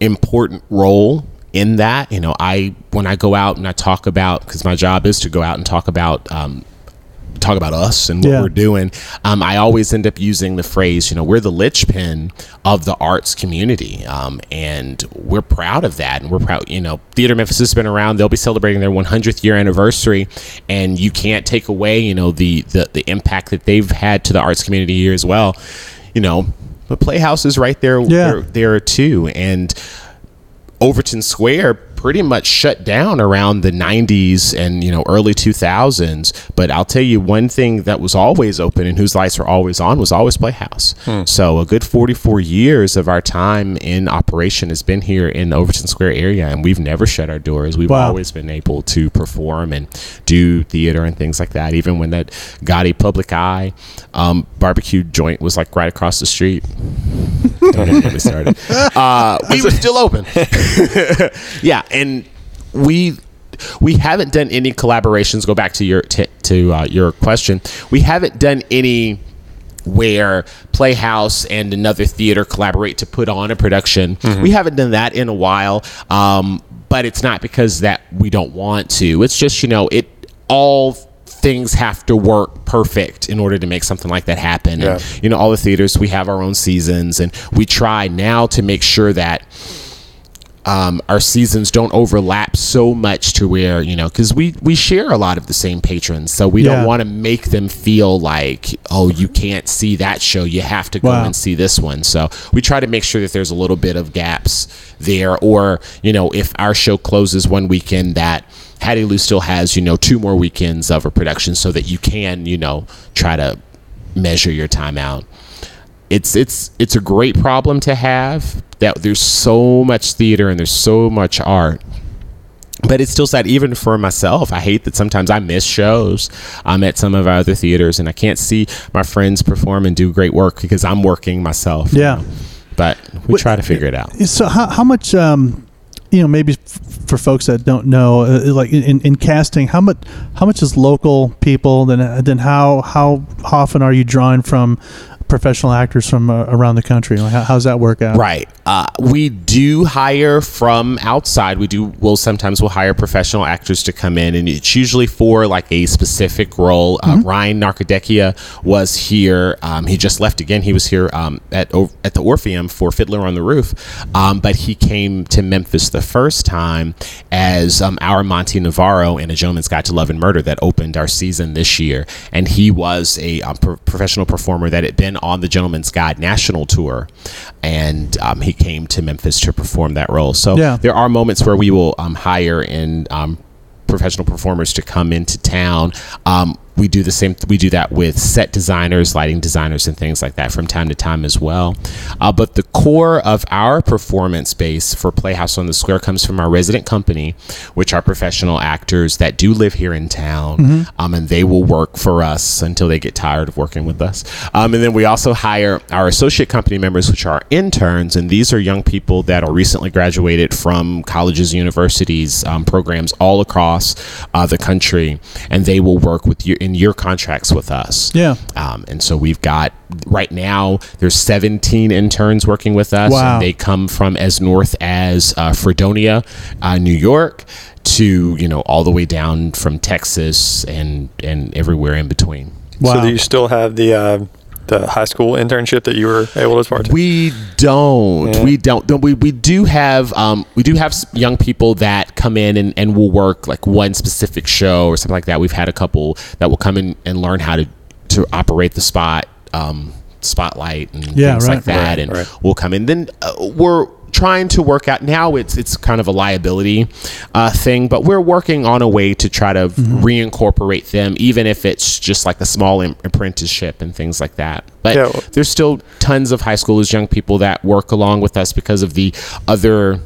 important role in that. You know, I when I go out and I talk about because my job is to go out and talk about. Talk about us and what Yeah. we're doing um, i always end up using the phrase you know we're the linchpin of the arts community. Um, and we're proud of that. And we're proud you know theater memphis has been around. They'll be celebrating their 100th year anniversary. And you can't take away you know the the, the impact that they've had to the arts community here as well. You know but playhouse is right there Yeah. there, there too. And Overton Square pretty much shut down around the 90s and you know early 2000s but I'll tell you one thing that was always open and whose lights were always on was always Playhouse. So a good 44 years of our time in operation has been here in the Overton Square area and we've never shut our doors. We've Wow. always been able to perform and do theater and things like that. Even when that Gotti Public Eye um, barbecue joint was like right across the street. [LAUGHS] Don't even get me started. [LAUGHS] Uh, we were still open. [LAUGHS] Yeah, and we we haven't done any collaborations. Go back to your to, to uh, your question. We haven't done any where Playhouse and another theater collaborate to put on a production. We haven't done that in a while, um, but it's not because that we don't want to. It's just you know it all things have to work perfect in order to make something like that happen. Yeah. And you know all the theaters we have our own seasons, and we try now to make sure that um, our seasons don't overlap so much to where you know because we we share a lot of the same patrons so we Yeah. don't want to make them feel like oh you can't see that show you have to go Wow. and see this one so we try to make sure that there's a little bit of gaps there or you know if our show closes one weekend that Hattiloo still has you know two more weekends of a production so that you can you know try to measure your time out it's it's it's a great problem to have that there's so much theater and there's so much art but it's still sad even for myself i hate that sometimes i miss shows i'm at some of our other theaters and i can't see my friends perform and do great work because i'm working myself you Yeah. know. but we try to figure it out So how, how much um, you know maybe f- for folks that don't know uh, like in, in casting how much how much is local people then then how how often are you drawing from professional actors from uh, around the country? How, how's that work out? Right. Uh, we do hire from outside. We do. We'll sometimes we'll hire professional actors to come in, and it's usually for like a specific role. Uh, Ryan Narcodekia was here. Um, he just left again. He was here um, at at the Orpheum for Fiddler on the Roof, um, but he came to Memphis the first time as um, our Monty Navarro in A Gentleman's Guide to Love and Murder that opened our season this year, and he was a um, pro- professional performer that had been on the Gentleman's Guide national tour, and um, he came to Memphis to perform that role. So Yeah. there are moments where we will um, hire and um, professional performers to come into town. Um, we do the same. We do that with set designers, lighting designers, and things like that from time to time as well. Uh, but the core of our performance base for Playhouse on the Square comes from our resident company, which are professional actors that do live here in town, um, and they will work for us until they get tired of working with us. Um, and then we also hire our associate company members, which are interns, and these are young people that are recently graduated from colleges, universities, um, programs all across uh, the country, and they will work with you in your contracts with us. Yeah. Um, and so we've got right now there's 17 interns working with us, Wow. and they come from as north as uh, Fredonia, uh, New York, to you know all the way down from Texas and and everywhere in between. Wow. So do you still have the uh, the high school internship that you were able to part? We don't. Yeah. We don't. don't- We, we do have um, we do have young people that come in and, and will work like one specific show or something like that. We've had a couple that will come in and learn how to to operate the spot um, spotlight and Yeah, things right. like that, Right, and right. we'll come in. Then uh, we're trying to work out now it's it's kind of a liability uh, thing but we're working on a way to try to Mm-hmm. reincorporate them even if it's just like a small im- apprenticeship and things like that but Yeah, there's still tons of high schoolers, young people that work along with us because of the other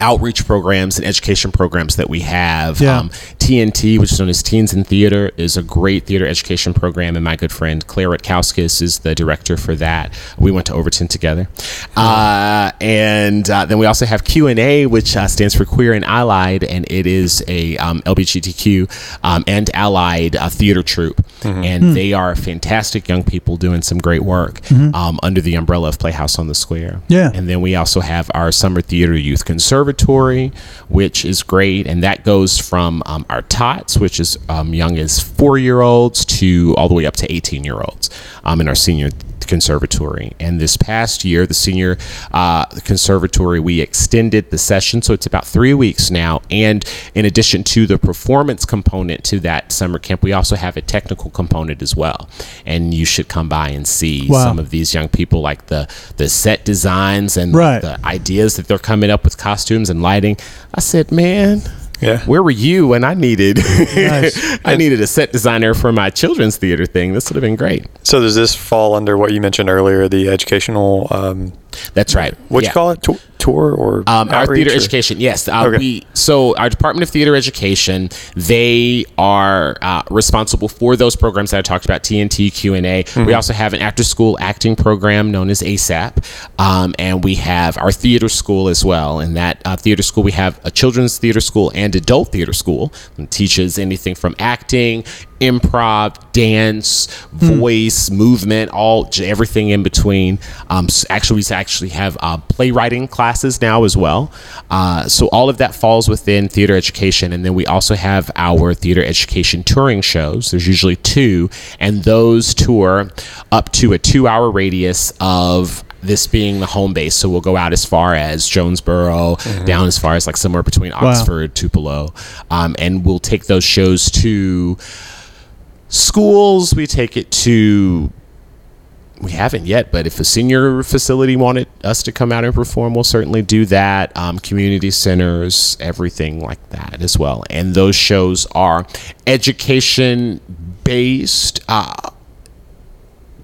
outreach programs and education programs that we have. Yeah. Um, TNT, which is known as Teens in Theater, is a great theater education program, and my good friend Claire Rutkowskis is the director for that. We went to Overton together, uh, and uh, then we also have Q and A, which uh, stands for Queer and Allied, and it is a um, LGBTQ um, and allied uh, theater troupe, and they are fantastic young people doing some great work um, under the umbrella of Playhouse on the Square. Yeah. And then we also have our Summer Theater Youth Conservatory, which is great. And that goes from um, our tots, which is um, young as four year olds, to all the way up to 18 year olds um, in our senior conservatory. And this past year, the senior uh, conservatory, we extended the session. So it's about three weeks now. And in addition to the performance component to that summer camp, we also have a technical component as well. And you should come by and see Wow. some of these young people, like the, the set designs and Right. the ideas that they're coming up with costumes and lighting. I said, man, Yeah. where were you when I needed Nice. [LAUGHS] I needed a set designer for my children's theater thing? This would have been great. So does this fall under what you mentioned earlier, the educational? Um, That's right. what Yeah. you call it? Tour, tour or Um, our theater or- education, yes. Uh, Okay. We so our Department of Theater Education, they are uh, responsible for those programs that I talked about, TNT, Q and A. Mm-hmm. We also have an after-school acting program known as ASAP, um, and we have our theater school as well. In that uh, theater school, we have a children's theater school and adult theater school. and teaches anything from acting, improv, dance, voice, movement, all everything in between. Um, actually, we actually have uh, playwriting classes now as well. Uh, so all of that falls within theater education, and then we also have our theater education touring shows. There's usually two, and those tour up to a two-hour radius of this being the home base. So we'll go out as far as Jonesboro, down as far as like somewhere between Oxford, Tupelo, um, and we'll take those shows to schools. We take it to. We haven't yet, but if a senior facility wanted us to come out and perform, we'll certainly do that. Um, community centers, everything like that as well. And those shows are education based. Uh,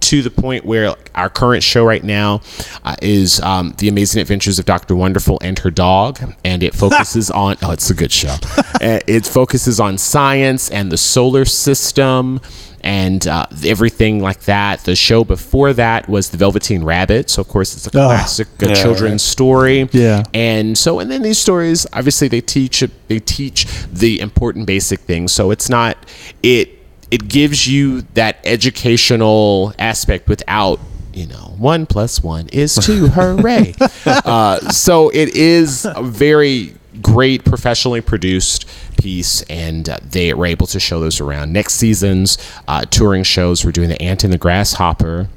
to the point where like, our current show right now uh, is um, the amazing adventures of dr wonderful and her dog and it focuses [LAUGHS] on oh it's a good show. Uh, it focuses on science and the solar system and uh, everything like that. The show before that was the velveteen rabbit so of course it's a Oh. classic uh, Yeah, children's story. Yeah. and so and then these stories obviously they teach they teach the important basic things. So it's not it it gives you that educational aspect without you know one plus one is two [LAUGHS] hooray uh, so it is a very great professionally produced piece and uh, they were able to show those around next season's uh, touring shows we're doing the ant and the grasshopper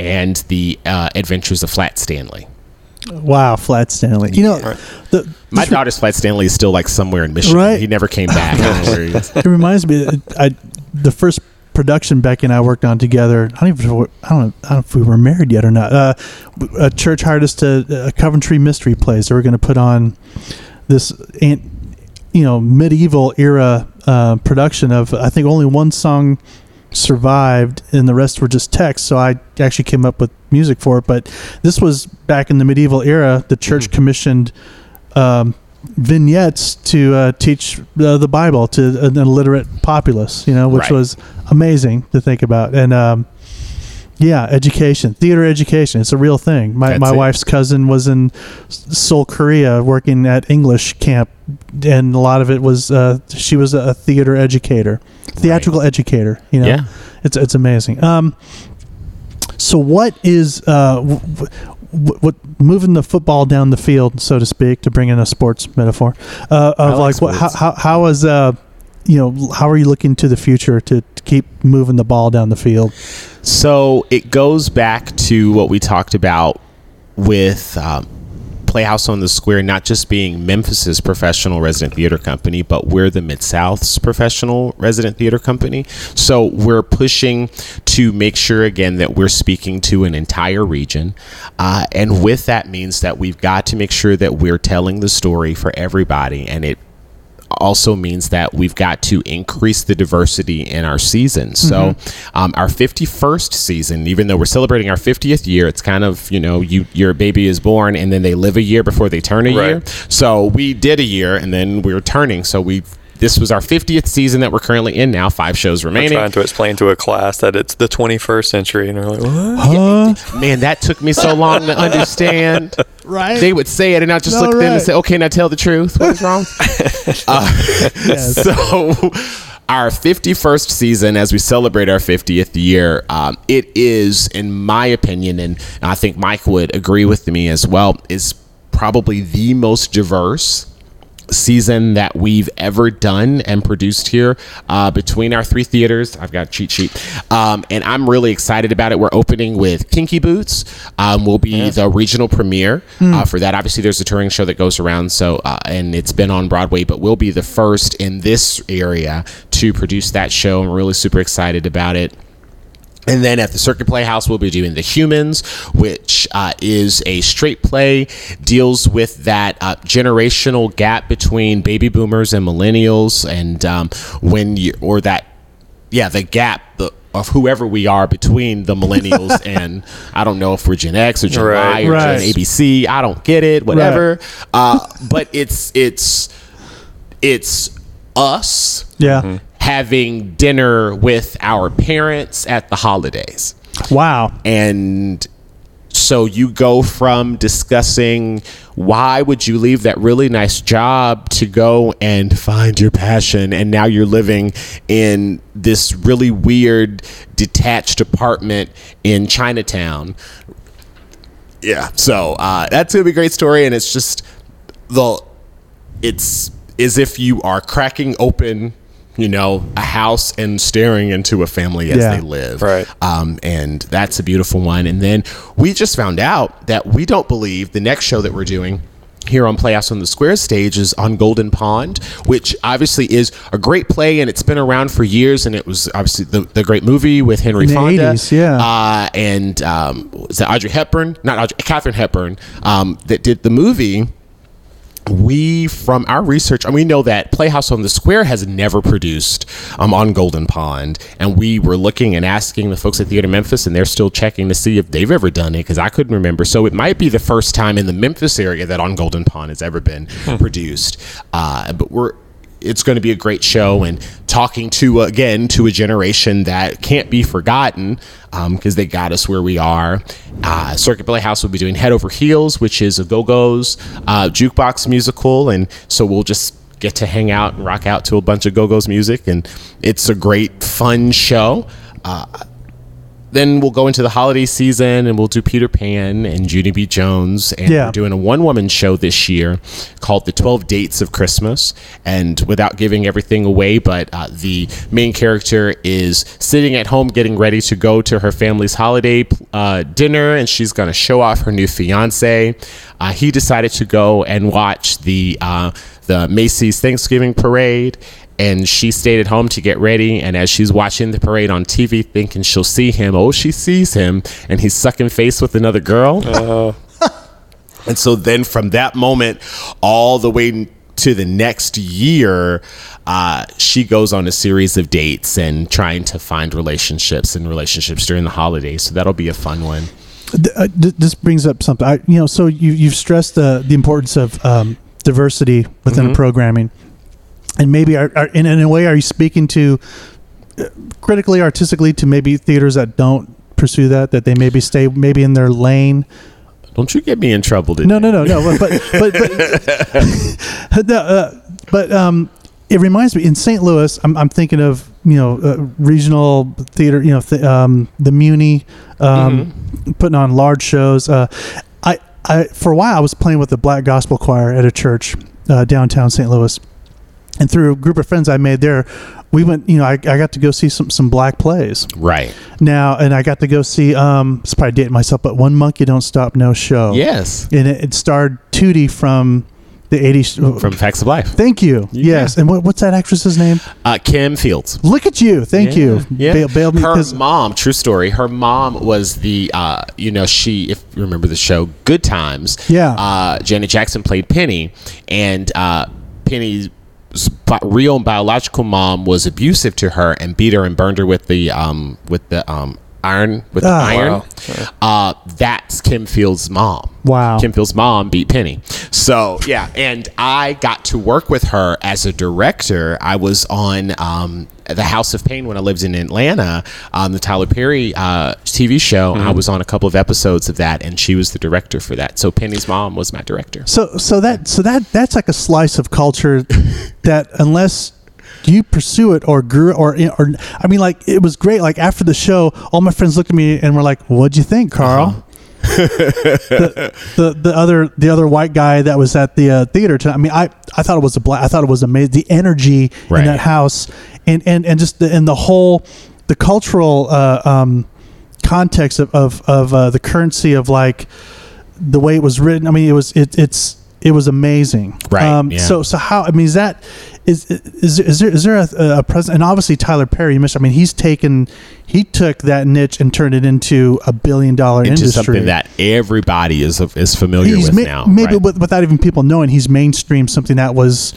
and the uh, adventures of flat stanley Wow, Flat Stanley. You know, the, my daughter's flat stanley is still like somewhere in michigan Right. he never came back I don't know where he is. it reminds me. I the first production Becky and I worked on together. I don't even know. I don't know, I don't know if we were married yet or not. Uh, a church hired us to a Coventry Mystery play, Plays. They were going to put on this, you know, medieval era uh, production of. I think only one song survived, and the rest were just text. So I actually came up with music for it. But this was back in the medieval era. The church commissioned. Um, vignettes to uh, teach uh, the Bible to an illiterate populace, you know, which Right. was amazing to think about. And um, yeah, education, theater education, it's a real thing. My, That's my it. wife's cousin was in Seoul, Korea, working at English camp, and a lot of it was uh, she was a theater educator, theatrical educator. You know, Yeah. it's it's amazing. Um, so what is uh, w- w- what moving the football down the field, so to speak, to bring in a sports metaphor uh, of like like what, how, how how is uh you know how are you looking to the future to, to keep moving the ball down the field? So it goes back to what we talked about with um, Playhouse on the Square, not just being Memphis's professional resident theater company, but we're the Mid South's professional resident theater company. So we're pushing to make sure again that we're speaking to an entire region, uh, and with that means that we've got to make sure that we're telling the story for everybody, and it also means that we've got to increase the diversity in our season. So, um, our 51st season, even though we're celebrating our 50th year, it's kind of, you know, you your baby is born and then they live a year before they turn a Right. year. So, we did a year and then we were turning. So, we this was our 50th season that we're currently in now, five shows We're remaining. trying to explain to a class that it's the 21st century, and they're like, what? Huh? Man, that took me so long to [LAUGHS] understand. Right? They would say it, and I'd just No, look at them and right. say, "Okay, now tell the truth. What is wrong?" [LAUGHS] Yes. [LAUGHS] So, our 51st season, as we celebrate our 50th year, um, it is, in my opinion, and I think Mike would agree with me as well, is probably the most diverse season that we've ever done and produced here uh, between our three theaters. I've got a cheat sheet, um, and I'm really excited about it. We're opening with Kinky Boots. Um, will be the regional premiere uh, for that. Obviously, there's a touring show that goes around, so uh, and it's been on Broadway, but we'll be the first in this area to produce that show. I'm really super excited about it. And then at the Circuit Playhouse, we'll be doing The Humans, which uh, is a straight play, deals with that uh, generational gap between baby boomers and millennials, and um, when you, or that, yeah, the gap the, of whoever we are between the millennials [LAUGHS] and I don't know if we're Gen X or Gen Right. Y or Right. Gen ABC. I don't get it, whatever. Uh, but it's it's it's us yeah. having dinner with our parents at the holidays. Wow. And so you go from discussing why would you leave that really nice job to go and find your passion and now you're living in this really weird detached apartment in Chinatown. Yeah. So uh, that's gonna be a great story and it's just the it's as if you are cracking open you know a house and staring into a family as Yeah. they live Right. um, and that's a beautiful one and then we just found out that we don't believe the next show that we're doing here on Playhouse on the Square stage is on Golden Pond, which obviously is a great play and it's been around for years. And it was obviously the, the great movie with Henry In the Fonda, 80s, yeah. uh, and um, was that Audrey Hepburn? Not Audrey, Katharine Hepburn um, that did the movie we from our research and we know that playhouse on the square has never produced um, on golden pond. And we were looking and asking the folks at theater memphis and they're still checking to see if they've ever done it because i couldn't remember. So it might be the first time in the memphis area that on golden pond has ever been produced. Uh, but we're it's going to be a great show and talking to again to a generation that can't be forgotten because they got us where we are. Uh, Circuit Playhouse will be doing Head Over Heels, which is a Go Go's uh, jukebox musical, and so we'll just get to hang out and rock out to a bunch of Go Go's music, and it's a great, fun show. Uh, then we'll go into the holiday season and we'll do Peter Pan and Junie B. Jones. And Yeah. we're doing a one woman show this year called The 12 Dates of Christmas. And without giving everything away, but uh, the main character is sitting at home getting ready to go to her family's holiday uh, dinner and she's going to show off her new fiance. Uh, he decided to go and watch the, uh, the Macy's Thanksgiving parade and she stayed at home to get ready. And as she's watching the parade on TV, thinking she'll see him, oh, she sees him, and he's sucking face with another girl. and so then from that moment all the way to the next year, uh, she goes on a series of dates and trying to find relationships and relationships during the holidays. So that'll be a fun one. Uh, this brings up something. I, you know, so you you've stressed the the importance of um, diversity within Mm-hmm. a programming, and maybe are, are in, in a way, are you speaking to uh, critically, artistically, to maybe theaters that don't pursue that, that they maybe stay maybe in their lane. Don't you get me in trouble, today. No, no, no, no. But but but, [LAUGHS] no, uh, but um, it reminds me in St. Louis. I'm, I'm thinking of you know uh, regional theater. You know th- um, the Muny um, putting on large shows. Uh, I I for a while I was playing with the Black Gospel Choir at a church uh, downtown St. Louis, and through a group of friends I made there. We went, you know, I, I got to go see some, some black plays Right. now, and I got to go see, um, it's probably dating myself, but One Monkey Don't Stop No Show Yes. and it, it starred Tootie from the 80s. From Facts of Life. Thank you. Yes. And what, what's that actress's name? Uh, Kim Fields. Look at you. Thank you. Yeah. Bail, bailed me her 'cause- mom, true story. Her mom was the, uh, you know, she, if you remember the show Good Times. Yeah. Uh, Janet Jackson played Penny, and uh, Penny's bi- real biological mom was abusive to her and beat her and burned her with the, um, with the um, iron, with the Ah. iron. Wow. Uh, that's Kim Fields' mom. Wow. Kim Fields' mom beat Penny. So yeah, and I got to work with her as a director. I was on um, the House of Payne when I lived in Atlanta, on the Tyler Perry uh, TV show. I mm-hmm. was on a couple of episodes of that, and she was the director for that. So Penny's mom was my director. So, so that, so that, that's like a slice of culture [LAUGHS] that unless you pursue it or grew or, or, I mean, like it was great. Like after the show, all my friends looked at me and were like, what'd you think, Carl? Uh-huh. The, the the other the other white guy that was at the uh, theater tonight. I mean, I I thought it was a black. I thought it was amazing. The energy Right. in that house, and and and just the and the whole the cultural uh, um, context of of, of uh, the currency of like the way it was written. I mean, it was it it's it was amazing. Right, Um, yeah. So so how? I mean, is that is is is there is there a, a present? And obviously Tyler Perry. You mentioned. I mean, he's taken he took that niche and turned it into a billion dollar Into industry. something that everybody is is familiar he's with ma- now. maybe right? with, without even people knowing he's mainstream something that was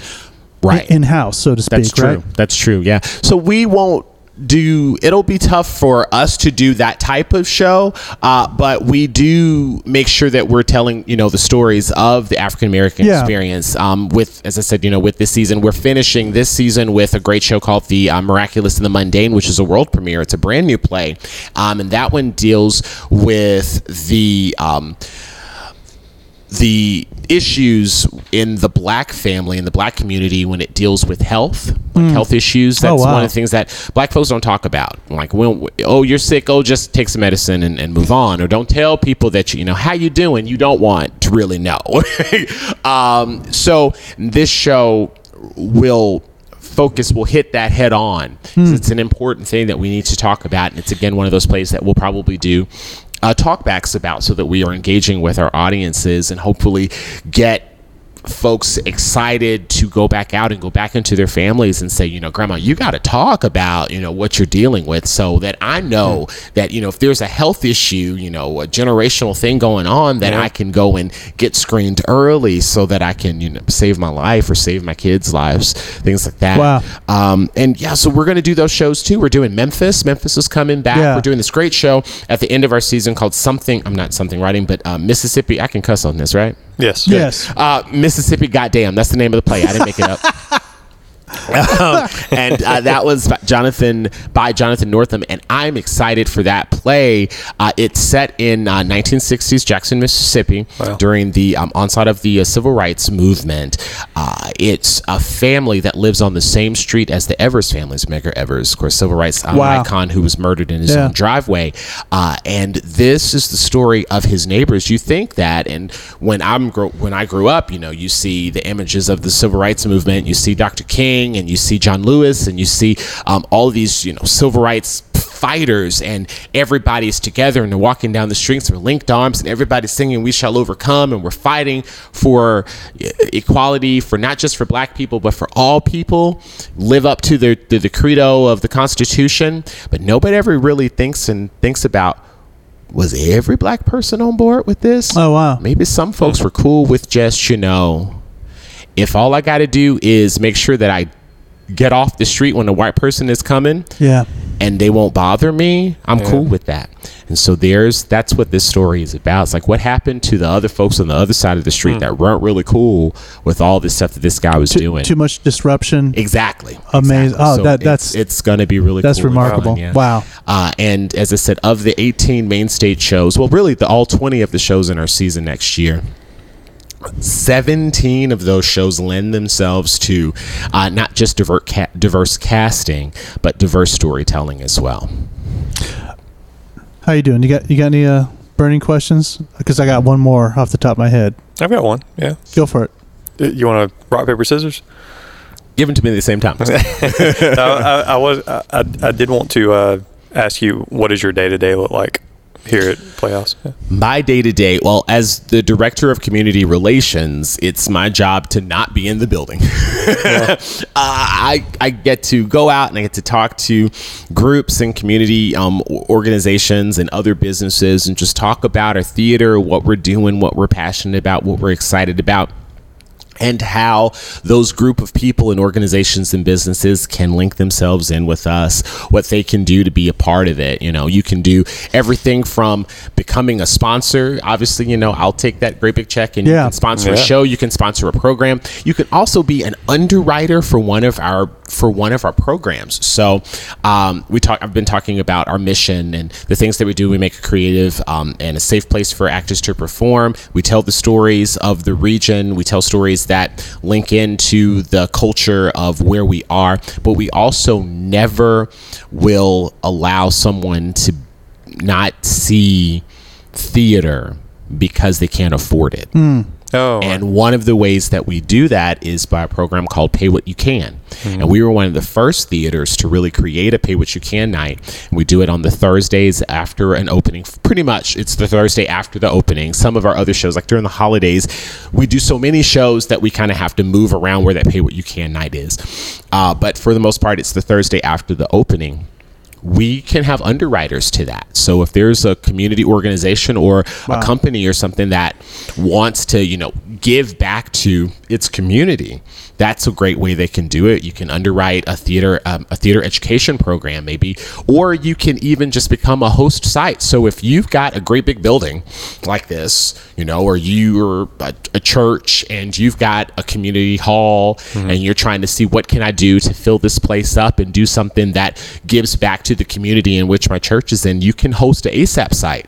Right. in house, so to speak. That's true. Right? That's true. Yeah. So we won't do it'll be tough for us to do that type of show uh, but we do make sure that we're telling you know the stories of the african american Yeah. experience. Um, with as i said you know with this season we're finishing this season with a great show called the uh, miraculous and the mundane which is a world premiere. It's a brand new play. Um, and that one deals with the um, the issues in the black family in the black community when it deals with health like health issues that's wow. one of the things that black folks don't talk about. Like when oh you're sick oh just take some medicine and, and move on. Or don't tell people that you, you know how you doing? You don't want to really know. [LAUGHS] Um, so this show will focus will hit that head on. 'Cause it's an important thing that we need to talk about and it's again one of those plays that we'll probably do uh, talkbacks about so that we are engaging with our audiences and hopefully get folks excited to go back out and go back into their families and say, you know, grandma, you got to talk about, you know, what you're dealing with so that I know that, you know, if there's a health issue, you know, a generational thing going on, that I can go and get screened early so that I can, you know, save my life or save my kids' lives, things like that. Wow. Um, and yeah, so we're going to do those shows too. We're doing Memphis. Memphis is coming back. Yeah. We're doing this great show at the end of our season called Something. I'm not something writing, but uh, Mississippi. I can cuss on this, right? Yes. Yes. Uh, Mississippi, goddamn, that's the name of the play. I didn't make it up. [LAUGHS] Um, and uh, that was Jonathan by Jonathan Norton, and I'm excited for that play. Uh, it's set in uh, 1960s Jackson, Mississippi, Wow. during the um, onslaught of the uh, civil rights movement. Uh, it's a family that lives on the same street as the Evers families. Medgar Evers, of course, civil rights um, Wow. icon who was murdered in his Yeah. own driveway. Uh, and this is the story of his neighbors. You think that, and when I'm gro- when I grew up, you know, you see the images of the civil rights movement. You see Dr. King, and you see John Lewis, and you see um, all these, you know, civil rights fighters and everybody's together and they're walking down the streets with linked arms and everybody's singing we shall overcome and we're fighting for equality for not just for black people but for all people live up to the, the, the credo of the constitution but nobody ever really thinks and thinks about was every black person on board with this Oh, wow. maybe some folks were cool with just you know if all i got to do is make sure that i get off the street when a white person is coming Yeah. and they won't bother me, I'm cool with that. And so there's that's what this story is about. It's like what happened to the other folks on the other side of the street that weren't really cool with all this stuff that this guy was Too, doing. too much disruption. Exactly. Amazing. Exactly. Oh, that- that's- it's, going to be really. that's cool remarkable. fun, yeah. Wow. Uh, and as I said, of the 18 main stage shows, well, really the all 20 of the shows in our season next year. 17 of those shows lend themselves to uh, not just divert ca- diverse casting, but diverse storytelling as well. How you doing? You got you got any uh, burning questions? Because I got one more off the top of my head. I've got one. Yeah. Go for it. You want to rock paper scissors? Give them to me at the same time. [LAUGHS] no, I, I was. I, I, I did want to uh, ask you, what does your day to day look like here at Playhouse? Yeah. my day to day, well, as the director of community relations, it's my job to not be in the building. [LAUGHS] uh, I I get to go out and I get to talk to groups and community um, organizations and other businesses and just talk about our theater, what we're doing, what we're passionate about, what we're excited about and how those group of people and organizations and businesses can link themselves in with us what they can do to be a part of it you know. You can do everything from becoming a sponsor. Obviously you know i'll take that great big check and you can sponsor a show you can sponsor a program. You can also be an underwriter for one of our for one of our programs. So um, we talk i've been talking about our mission and the things that we do. We make a creative um, and a safe place for actors to perform. We tell the stories of the region. We tell stories that link into the culture of where we are. But we also never will allow someone to not see theater because they can't afford it Oh, and one of the ways that we do that is by a program called Pay What You Can. And we were one of the first theaters to really create a Pay What You Can night. And we do it on the Thursdays after an opening. Pretty much, it's the Thursday after the opening. Some of our other shows, like during the holidays, we do so many shows that we kind of have to move around where that Pay What You Can night is. Uh, but for the most part, it's the Thursday after the opening we can have underwriters to that. So if there's a community organization or a company or something that wants to, you know, give back to its community, that's a great way they can do it. You can underwrite a theater um, a theater education program maybe, or you can even just become a host site. So if you've got a great big building like this, you know, or you're a, a church and you've got a community hall and you're trying to see what can I do to fill this place up and do something that gives back to the community in which my church is in, you can host an ASAP site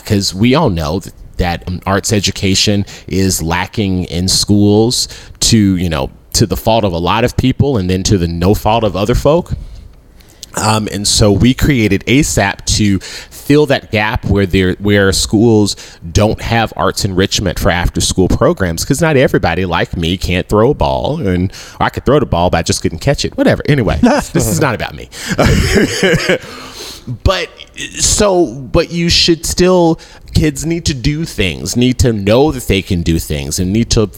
because we all know that that um, arts education is lacking in schools to you know to the fault of a lot of people and then to the no fault of other folk. Um, and so we created ASAP to fill that gap where there where schools don't have arts enrichment for after school programs because not everybody like me can't throw a ball and I could throw the ball but I just couldn't catch it whatever. Anyway [LAUGHS] this is not about me [LAUGHS] but so but you should still kids need to do things need to know that they can do things and need to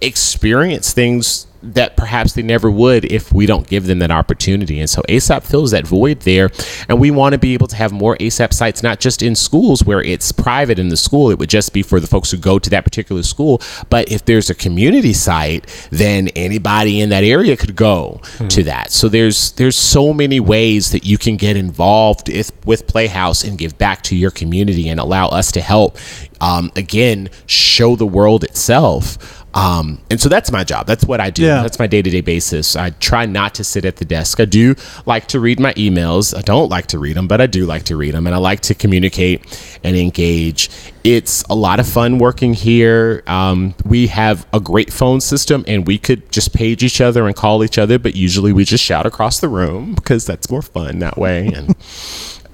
experience things that perhaps they never would if we don't give them that opportunity. And so ASAP fills that void there. And we want to be able to have more ASAP sites, not just in schools where it's private in the school, it would just be for the folks who go to that particular school. But if there's a community site, then anybody in that area could go to that. So there's there's so many ways that you can get involved with, with Playhouse and give back to your community and allow us to help um, again show the world itself Um, and so that's my job. That's what I do. Yeah. That's my day to day basis. I try not to sit at the desk. I do like to read my emails. I don't like to read them, but I do like to read them. And I like to communicate and engage. It's a lot of fun working here. Um, we have a great phone system and we could just page each other and call each other, but usually we just shout across the room [LAUGHS] because that's more fun that way. And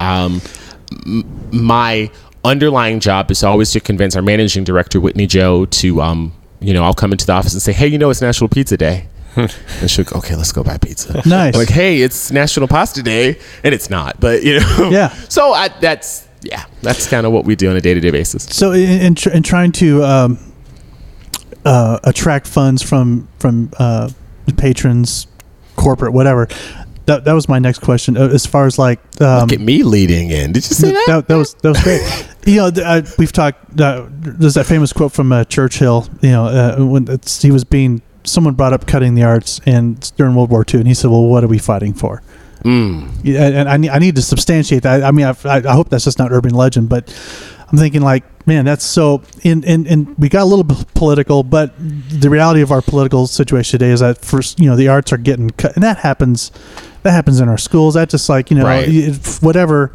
um, m- my underlying job is always to convince our managing director, Whitney Joe, to, um, you know, I'll come into the office and say, hey, you know, it's National Pizza Day. [LAUGHS] and she'll go, okay, let's go buy pizza. Nice. Like, hey, it's National Pasta Day. And it's not, but, you know. Yeah. [LAUGHS] So I, that's, yeah, that's kind of what we do on a day to day basis. So in, in, tr- in trying to um, uh, attract funds from from uh, patrons, corporate, whatever. That, that was my next question. Uh, as far as like um, Get me leading in. Did you see that? that, that was that was great. [LAUGHS] you know, th- uh, we've talked. Uh, there's that famous quote from uh, Churchill. You know, uh, when it's, he was being someone brought up cutting the arts and during World War II, and he said, "Well, what are we fighting for?" Mm. Yeah, and I need, I need to substantiate that. I mean, I, I hope that's just not urban legend, but I'm thinking like, man, that's so. In and and we got a little bit political, but the reality of our political situation today is that first, you know, the arts are getting cut, and that happens. That happens in our schools. That just like you know, Right. whatever.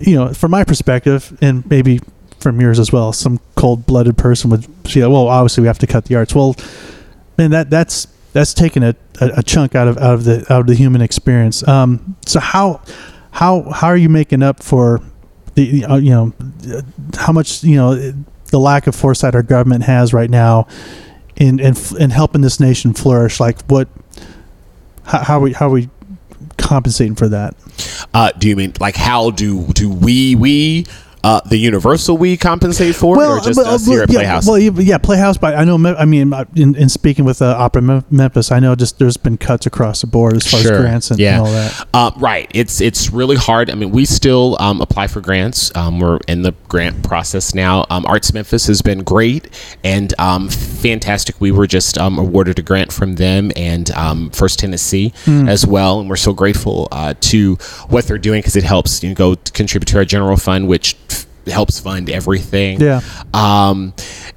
You know, from my perspective, and maybe from yours as well, some cold-blooded person would say, "Well, obviously we have to cut the arts." Well, man, that that's that's taking a, a, a chunk out of out of the out of the human experience. Um, so how how how are you making up for the uh, you know how much you know the lack of foresight our government has right now in in, in helping this nation flourish? Like what? How, how are we how are we compensating for that? Uh, do you mean like how do do we we uh, the universal we compensate for it, or just but- us here at yeah, Playhouse? Well, yeah, yeah, Playhouse. But I know. I mean, uh, in, in speaking with uh, Opera Memphis, I know just there's been cuts across the board as far as grants and, and all that. Uh, right. It's it's really hard. I mean, we still um, apply for grants. Um, we're in the grant process now. Um, Arts Memphis has been great and um, fantastic. We were just um, awarded a grant from them and um, First Tennessee Hmm. as well, and we're so grateful uh, to what they're doing because it helps you know, go contribute to our general fund, which helps fund everything. Yeah. Um,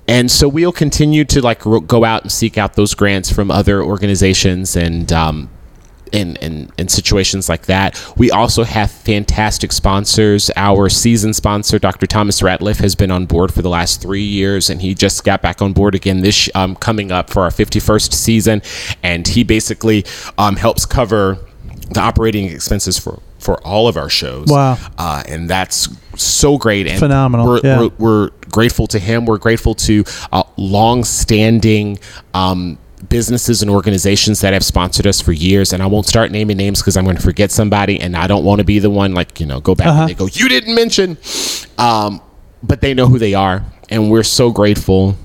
and so we'll continue to like ro- go out and seek out those grants from other organizations and um, in, in, in situations like that. We also have fantastic sponsors. Our season sponsor, Dr. Thomas Ratliff, has been on board for the last three years, and he just got back on board again this um, coming up for our 51st season. And he basically um, helps cover the operating expenses for for all of our shows. Wow. Uh, and that's so great and Phenomenal, We're, yeah. we're, we're grateful to him. We're grateful to uh, long-standing um, businesses and organizations that have sponsored us for years. And I won't start naming names because I'm going to forget somebody, and I don't want to be the one like you know go back Uh-huh. and they go, "You didn't mention," um, but they know who they are, and we're so grateful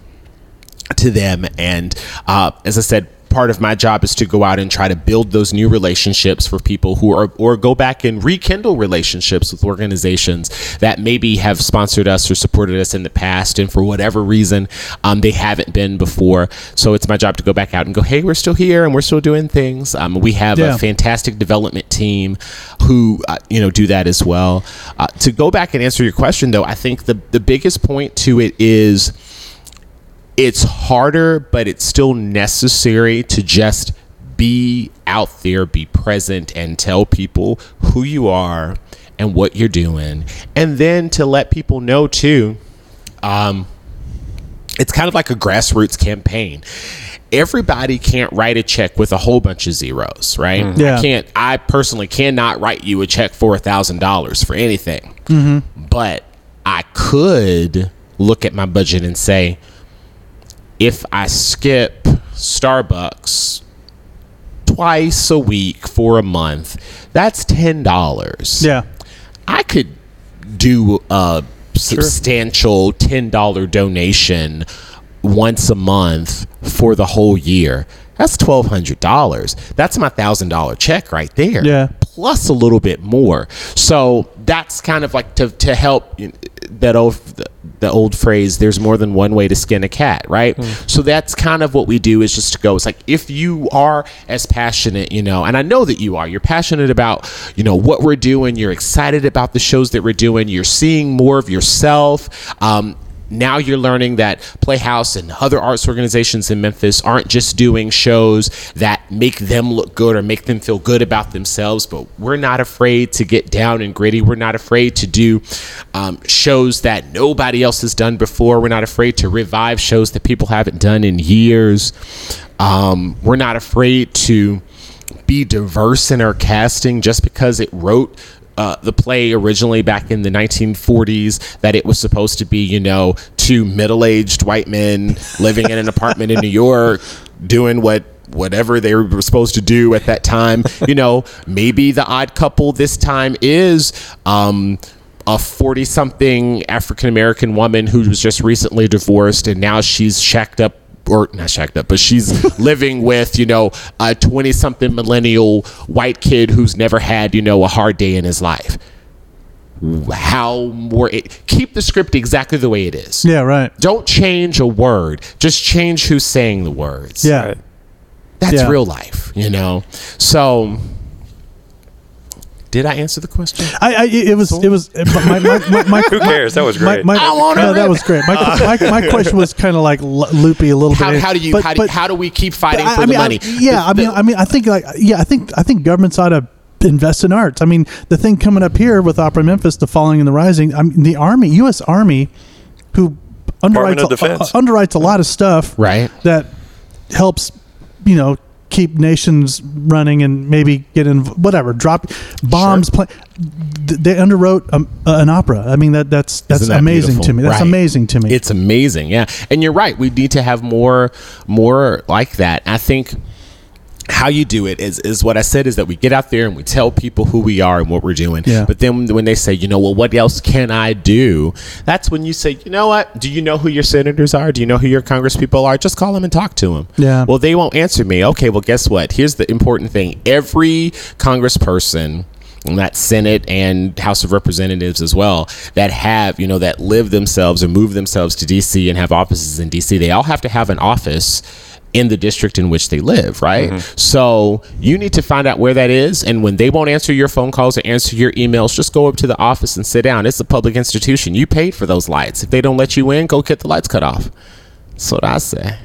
to them. And uh, as I said, part of my job is to go out and try to build those new relationships for people who are, or go back and rekindle relationships with organizations that maybe have sponsored us or supported us in the past, and for whatever reason, um, they haven't been before. So it's my job to go back out and go, hey, we're still here and we're still doing things. Um, we have Yeah. a fantastic development team who uh, you know do that as well. Uh, to go back and answer your question, though, I think the the biggest point to it is it's harder, but it's still necessary to just be out there, be present, and tell people who you are and what you're doing. And then to let people know, too, um, it's kind of like a grassroots campaign. Everybody can't write a check with a whole bunch of zeros, right? Yeah. I can't. I personally cannot write you a check for a thousand dollars for anything. But I could look at my budget and say, if I skip Starbucks twice a week for a month, that's ten dollars. Yeah. I could do a substantial ten dollar donation once a month for the whole year. That's twelve hundred dollars. That's my thousand dollar check right there. Yeah. Plus a little bit more. So that's kind of like to to help that old the old phrase. There's more than one way to skin a cat, right? So that's kind of what we do is just to go. It's like if you are as passionate, you know, and I know that you are. You're passionate about you know what we're doing. You're excited about the shows that we're doing. You're seeing more of yourself. Um, now you're learning that Playhouse and other arts organizations in Memphis aren't just doing shows that make them look good or make them feel good about themselves, but we're not afraid to get down and gritty. We're not afraid to do um, shows that nobody else has done before. We're not afraid to revive shows that people haven't done in years. Um, we're not afraid to be diverse in our casting just because it wrote uh, the play originally back in the 1940s that it was supposed to be, you know, two middle aged white men living in an apartment in New York doing what whatever they were supposed to do at that time. You know, maybe the odd couple this time is um, a 40 something African American woman who was just recently divorced and now she's shacked up or not shacked up, but she's [LAUGHS] living with, you know, a 20 something millennial white kid who's never had, you know, a hard day in his life. How more it, keep the script exactly the way it is. Yeah, right. Don't change a word. Just change who's saying the words. Yeah. That's Yeah. real life, you know? So, did I answer the question? I, I it was it was my, my, my, my, [LAUGHS] Who cares? That was My, great. my, I wanna no, that was great. My, my, my [LAUGHS] question was kind of like loopy a little How, bit. how do you, But- how, do, but- how do we keep fighting I- for I the mean, I- money? yeah, The- I mean, the- I mean, I think like yeah, I think I think governments ought to invest in arts. I mean, the thing coming up here with Opera Memphis, the Falling and the Rising. I mean, the Army, U.S. Army, who underwrites a, uh, underwrites a lot of stuff, Right. That helps, you know. Keep nations running and maybe get in whatever drop bombs. Play, th- they underwrote um, an opera. I mean that that's that's that amazing beautiful? to me. That's Right. amazing to me. It's amazing, yeah. And you're right. We need to have more, more like that. I think how you do it is is what I said is that we get out there and we tell people who we are and what we're doing. Yeah. But then when they say, you know, well, what else can I do? That's when you say, you know what? Do you know who your senators are? Do you know who your congresspeople are? Just call them and talk to them. Yeah. Well, they won't answer me. Okay. Well, guess what? Here's the important thing. Every congressperson and that Senate and House of Representatives as well that have, you know, that live themselves or move themselves to DC and have offices in DC, they all have to have an office in the district in which they live, right? So you need to find out where that is. And when they won't answer your phone calls or answer your emails, just go up to the office and sit down. It's a public institution. You paid for those lights. If they don't let you in, go get the lights cut off. That's what I say.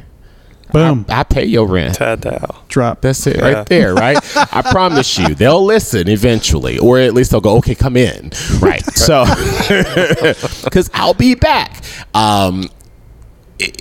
Boom. I, I pay your rent. Tadao. Drop. That's it Yeah. right there, right? [LAUGHS] I promise you, they'll listen eventually, or at least they'll go, okay, come in, right? So, [LAUGHS] [LAUGHS] because I'll be back. Um, i-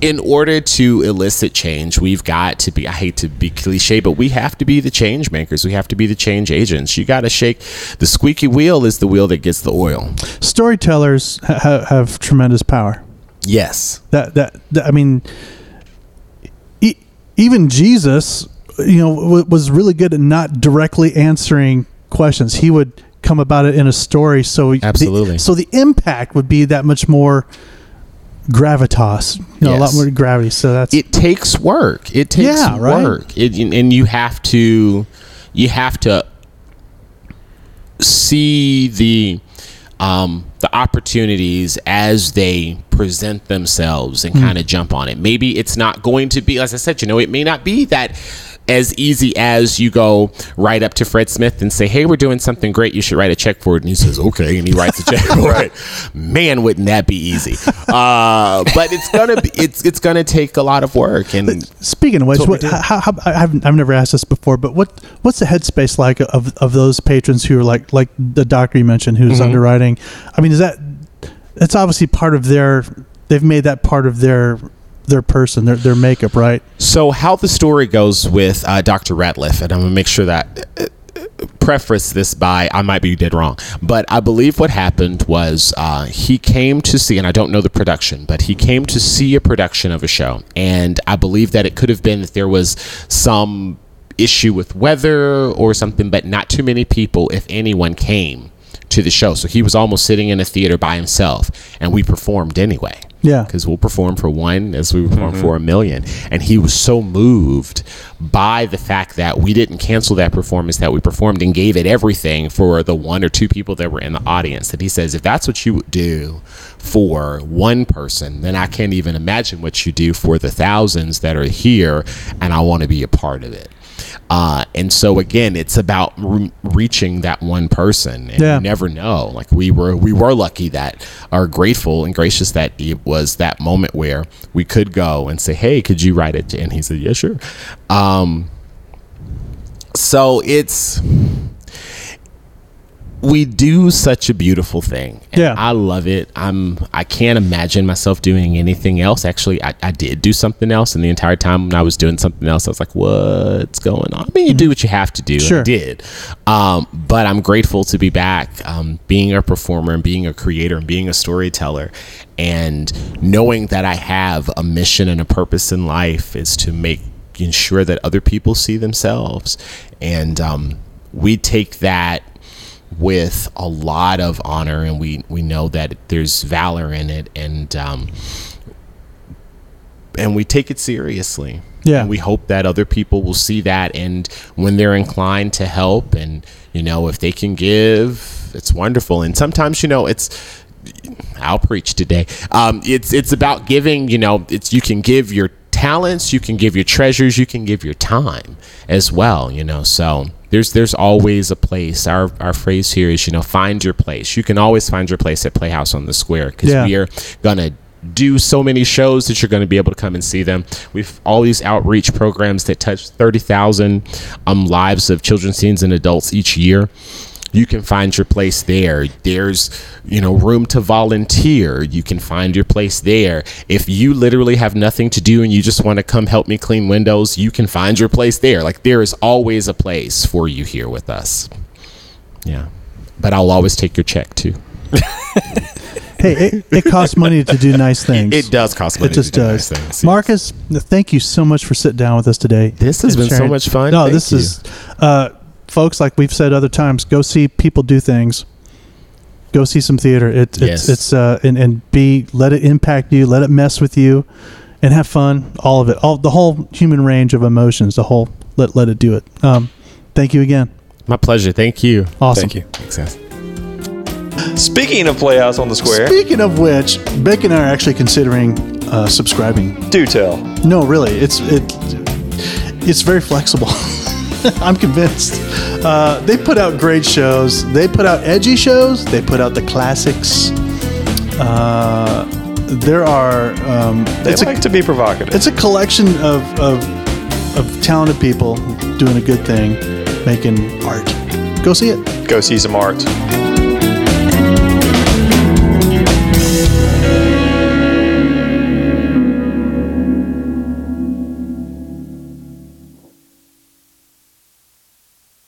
in order to elicit change, we've got to be, I hate to be cliche, but we have to be the change makers. We have to be the change agents. You got to shake the squeaky wheel is the wheel that gets the oil. Storytellers ha- ha- have tremendous power. Yes. that that, that I mean, e- even Jesus, you know, w- was really good at not directly answering questions. He would come about it in a story, so the- Absolutely. so the impact would be that much more gravitas, you know, a lot more gravity. So that's it takes work. It takes Yeah, right. work. It, and you have to, you have to see the, um, the opportunities as they present themselves and kind of jump on it. Maybe it's not going to be, as I said, you know, it may not be that as easy as you go right up to Fred Smith and say, "Hey, we're doing something great. You should write a check for it." And he says, "Okay," and he writes a check for [LAUGHS] it. Man, wouldn't that be easy? Uh, but it's gonna be it's it's gonna take a lot of work and Speaking of which, what how, how, I've, I've never asked this before, but what what's the headspace like of, of those patrons who are like like the doctor you mentioned who's Mm-hmm. underwriting? I mean, is that that's obviously part of their they've made that part of their their person their their makeup, right? So, how the story goes with uh, Dr. Ratliff, and I'm gonna make sure that uh, preface this by I might be dead wrong, but I believe what happened was uh, he came to see, and I don't know the production, but he came to see a production of a show, and I believe that it could have been that there was some issue with weather or something, but not too many people, if anyone, came to the show. So he was almost sitting in a theater by himself, and we performed anyway Yeah. because we'll perform for one as we perform mm-hmm. for a million. And he was so moved by the fact that we didn't cancel that performance that we performed and gave it everything for the one or two people that were in the audience that he says, if that's what you would do for one person, then I can't even imagine what you do for the thousands that are here, and I want to be a part of it. Uh, and so again, it's about re- reaching that one person, and Yeah. you never know. Like we were, we were lucky that, are grateful and gracious that it was that moment where we could go and say, "Hey, could you write it?" And he said, "Yeah, sure." Um, so it's we do such a beautiful thing. And Yeah. I love it. I'm I can't imagine myself doing anything else. Actually, I, I did do something else and the entire time when I was doing something else, I was like, what's going on? I mean, you do what you have to do. and I Sure. did. Um, but I'm grateful to be back, um, being a performer and being a creator and being a storyteller and knowing that I have a mission and a purpose in life is to make ensure that other people see themselves. And um, we take that with a lot of honor and we we know that there's valor in it and um and we take it seriously Yeah. and we hope that other people will see that and when they're inclined to help and you know if they can give it's wonderful and sometimes you know it's I'll preach today. Um, it's it's about giving. You know, it's you can give your talents, you can give your treasures, you can give your time as well. You know, so there's there's always a place. Our our phrase here is you know find your place. You can always find your place at Playhouse on the Square because Yeah. we are gonna do so many shows that you're going to be able to come and see them. We've all these outreach programs that touch 30,000 um, lives of children, teens, and adults each year you can find your place there. There's, you know, room to volunteer. You can find your place there. If you literally have nothing to do and you just want to come help me clean windows, you can find your place there. Like there is always a place for you here with us. Yeah. But I'll always take your check too. [LAUGHS] Hey, it, it costs money to do nice things. [LAUGHS] It does cost money. It just to do does. nice things. Marcus, thank you so much for sitting down with us today. This has been so much fun. No, Thank this you. is, uh, folks, like we've said other times, go see people do things. Go see some theater. It, it's Yes. it's uh and, and be let it impact you, let it mess with you, and have fun. All of it, all the whole human range of emotions. The whole let let it do it. Um, thank you again. My pleasure. Thank you. Awesome. Thank you. Thanks, guys. Speaking of Playhouse on the Square, Speaking of which, Beck and I are actually considering uh, subscribing. do tell. No, really, it's it it's very flexible. [LAUGHS] [LAUGHS] I'm convinced. Uh, they put out great shows. They put out edgy shows. They put out the classics. Uh, there are. Um, They it's like a to be provocative. it's a collection of, of of talented people doing a good thing, making art. Go see it. Go see some art.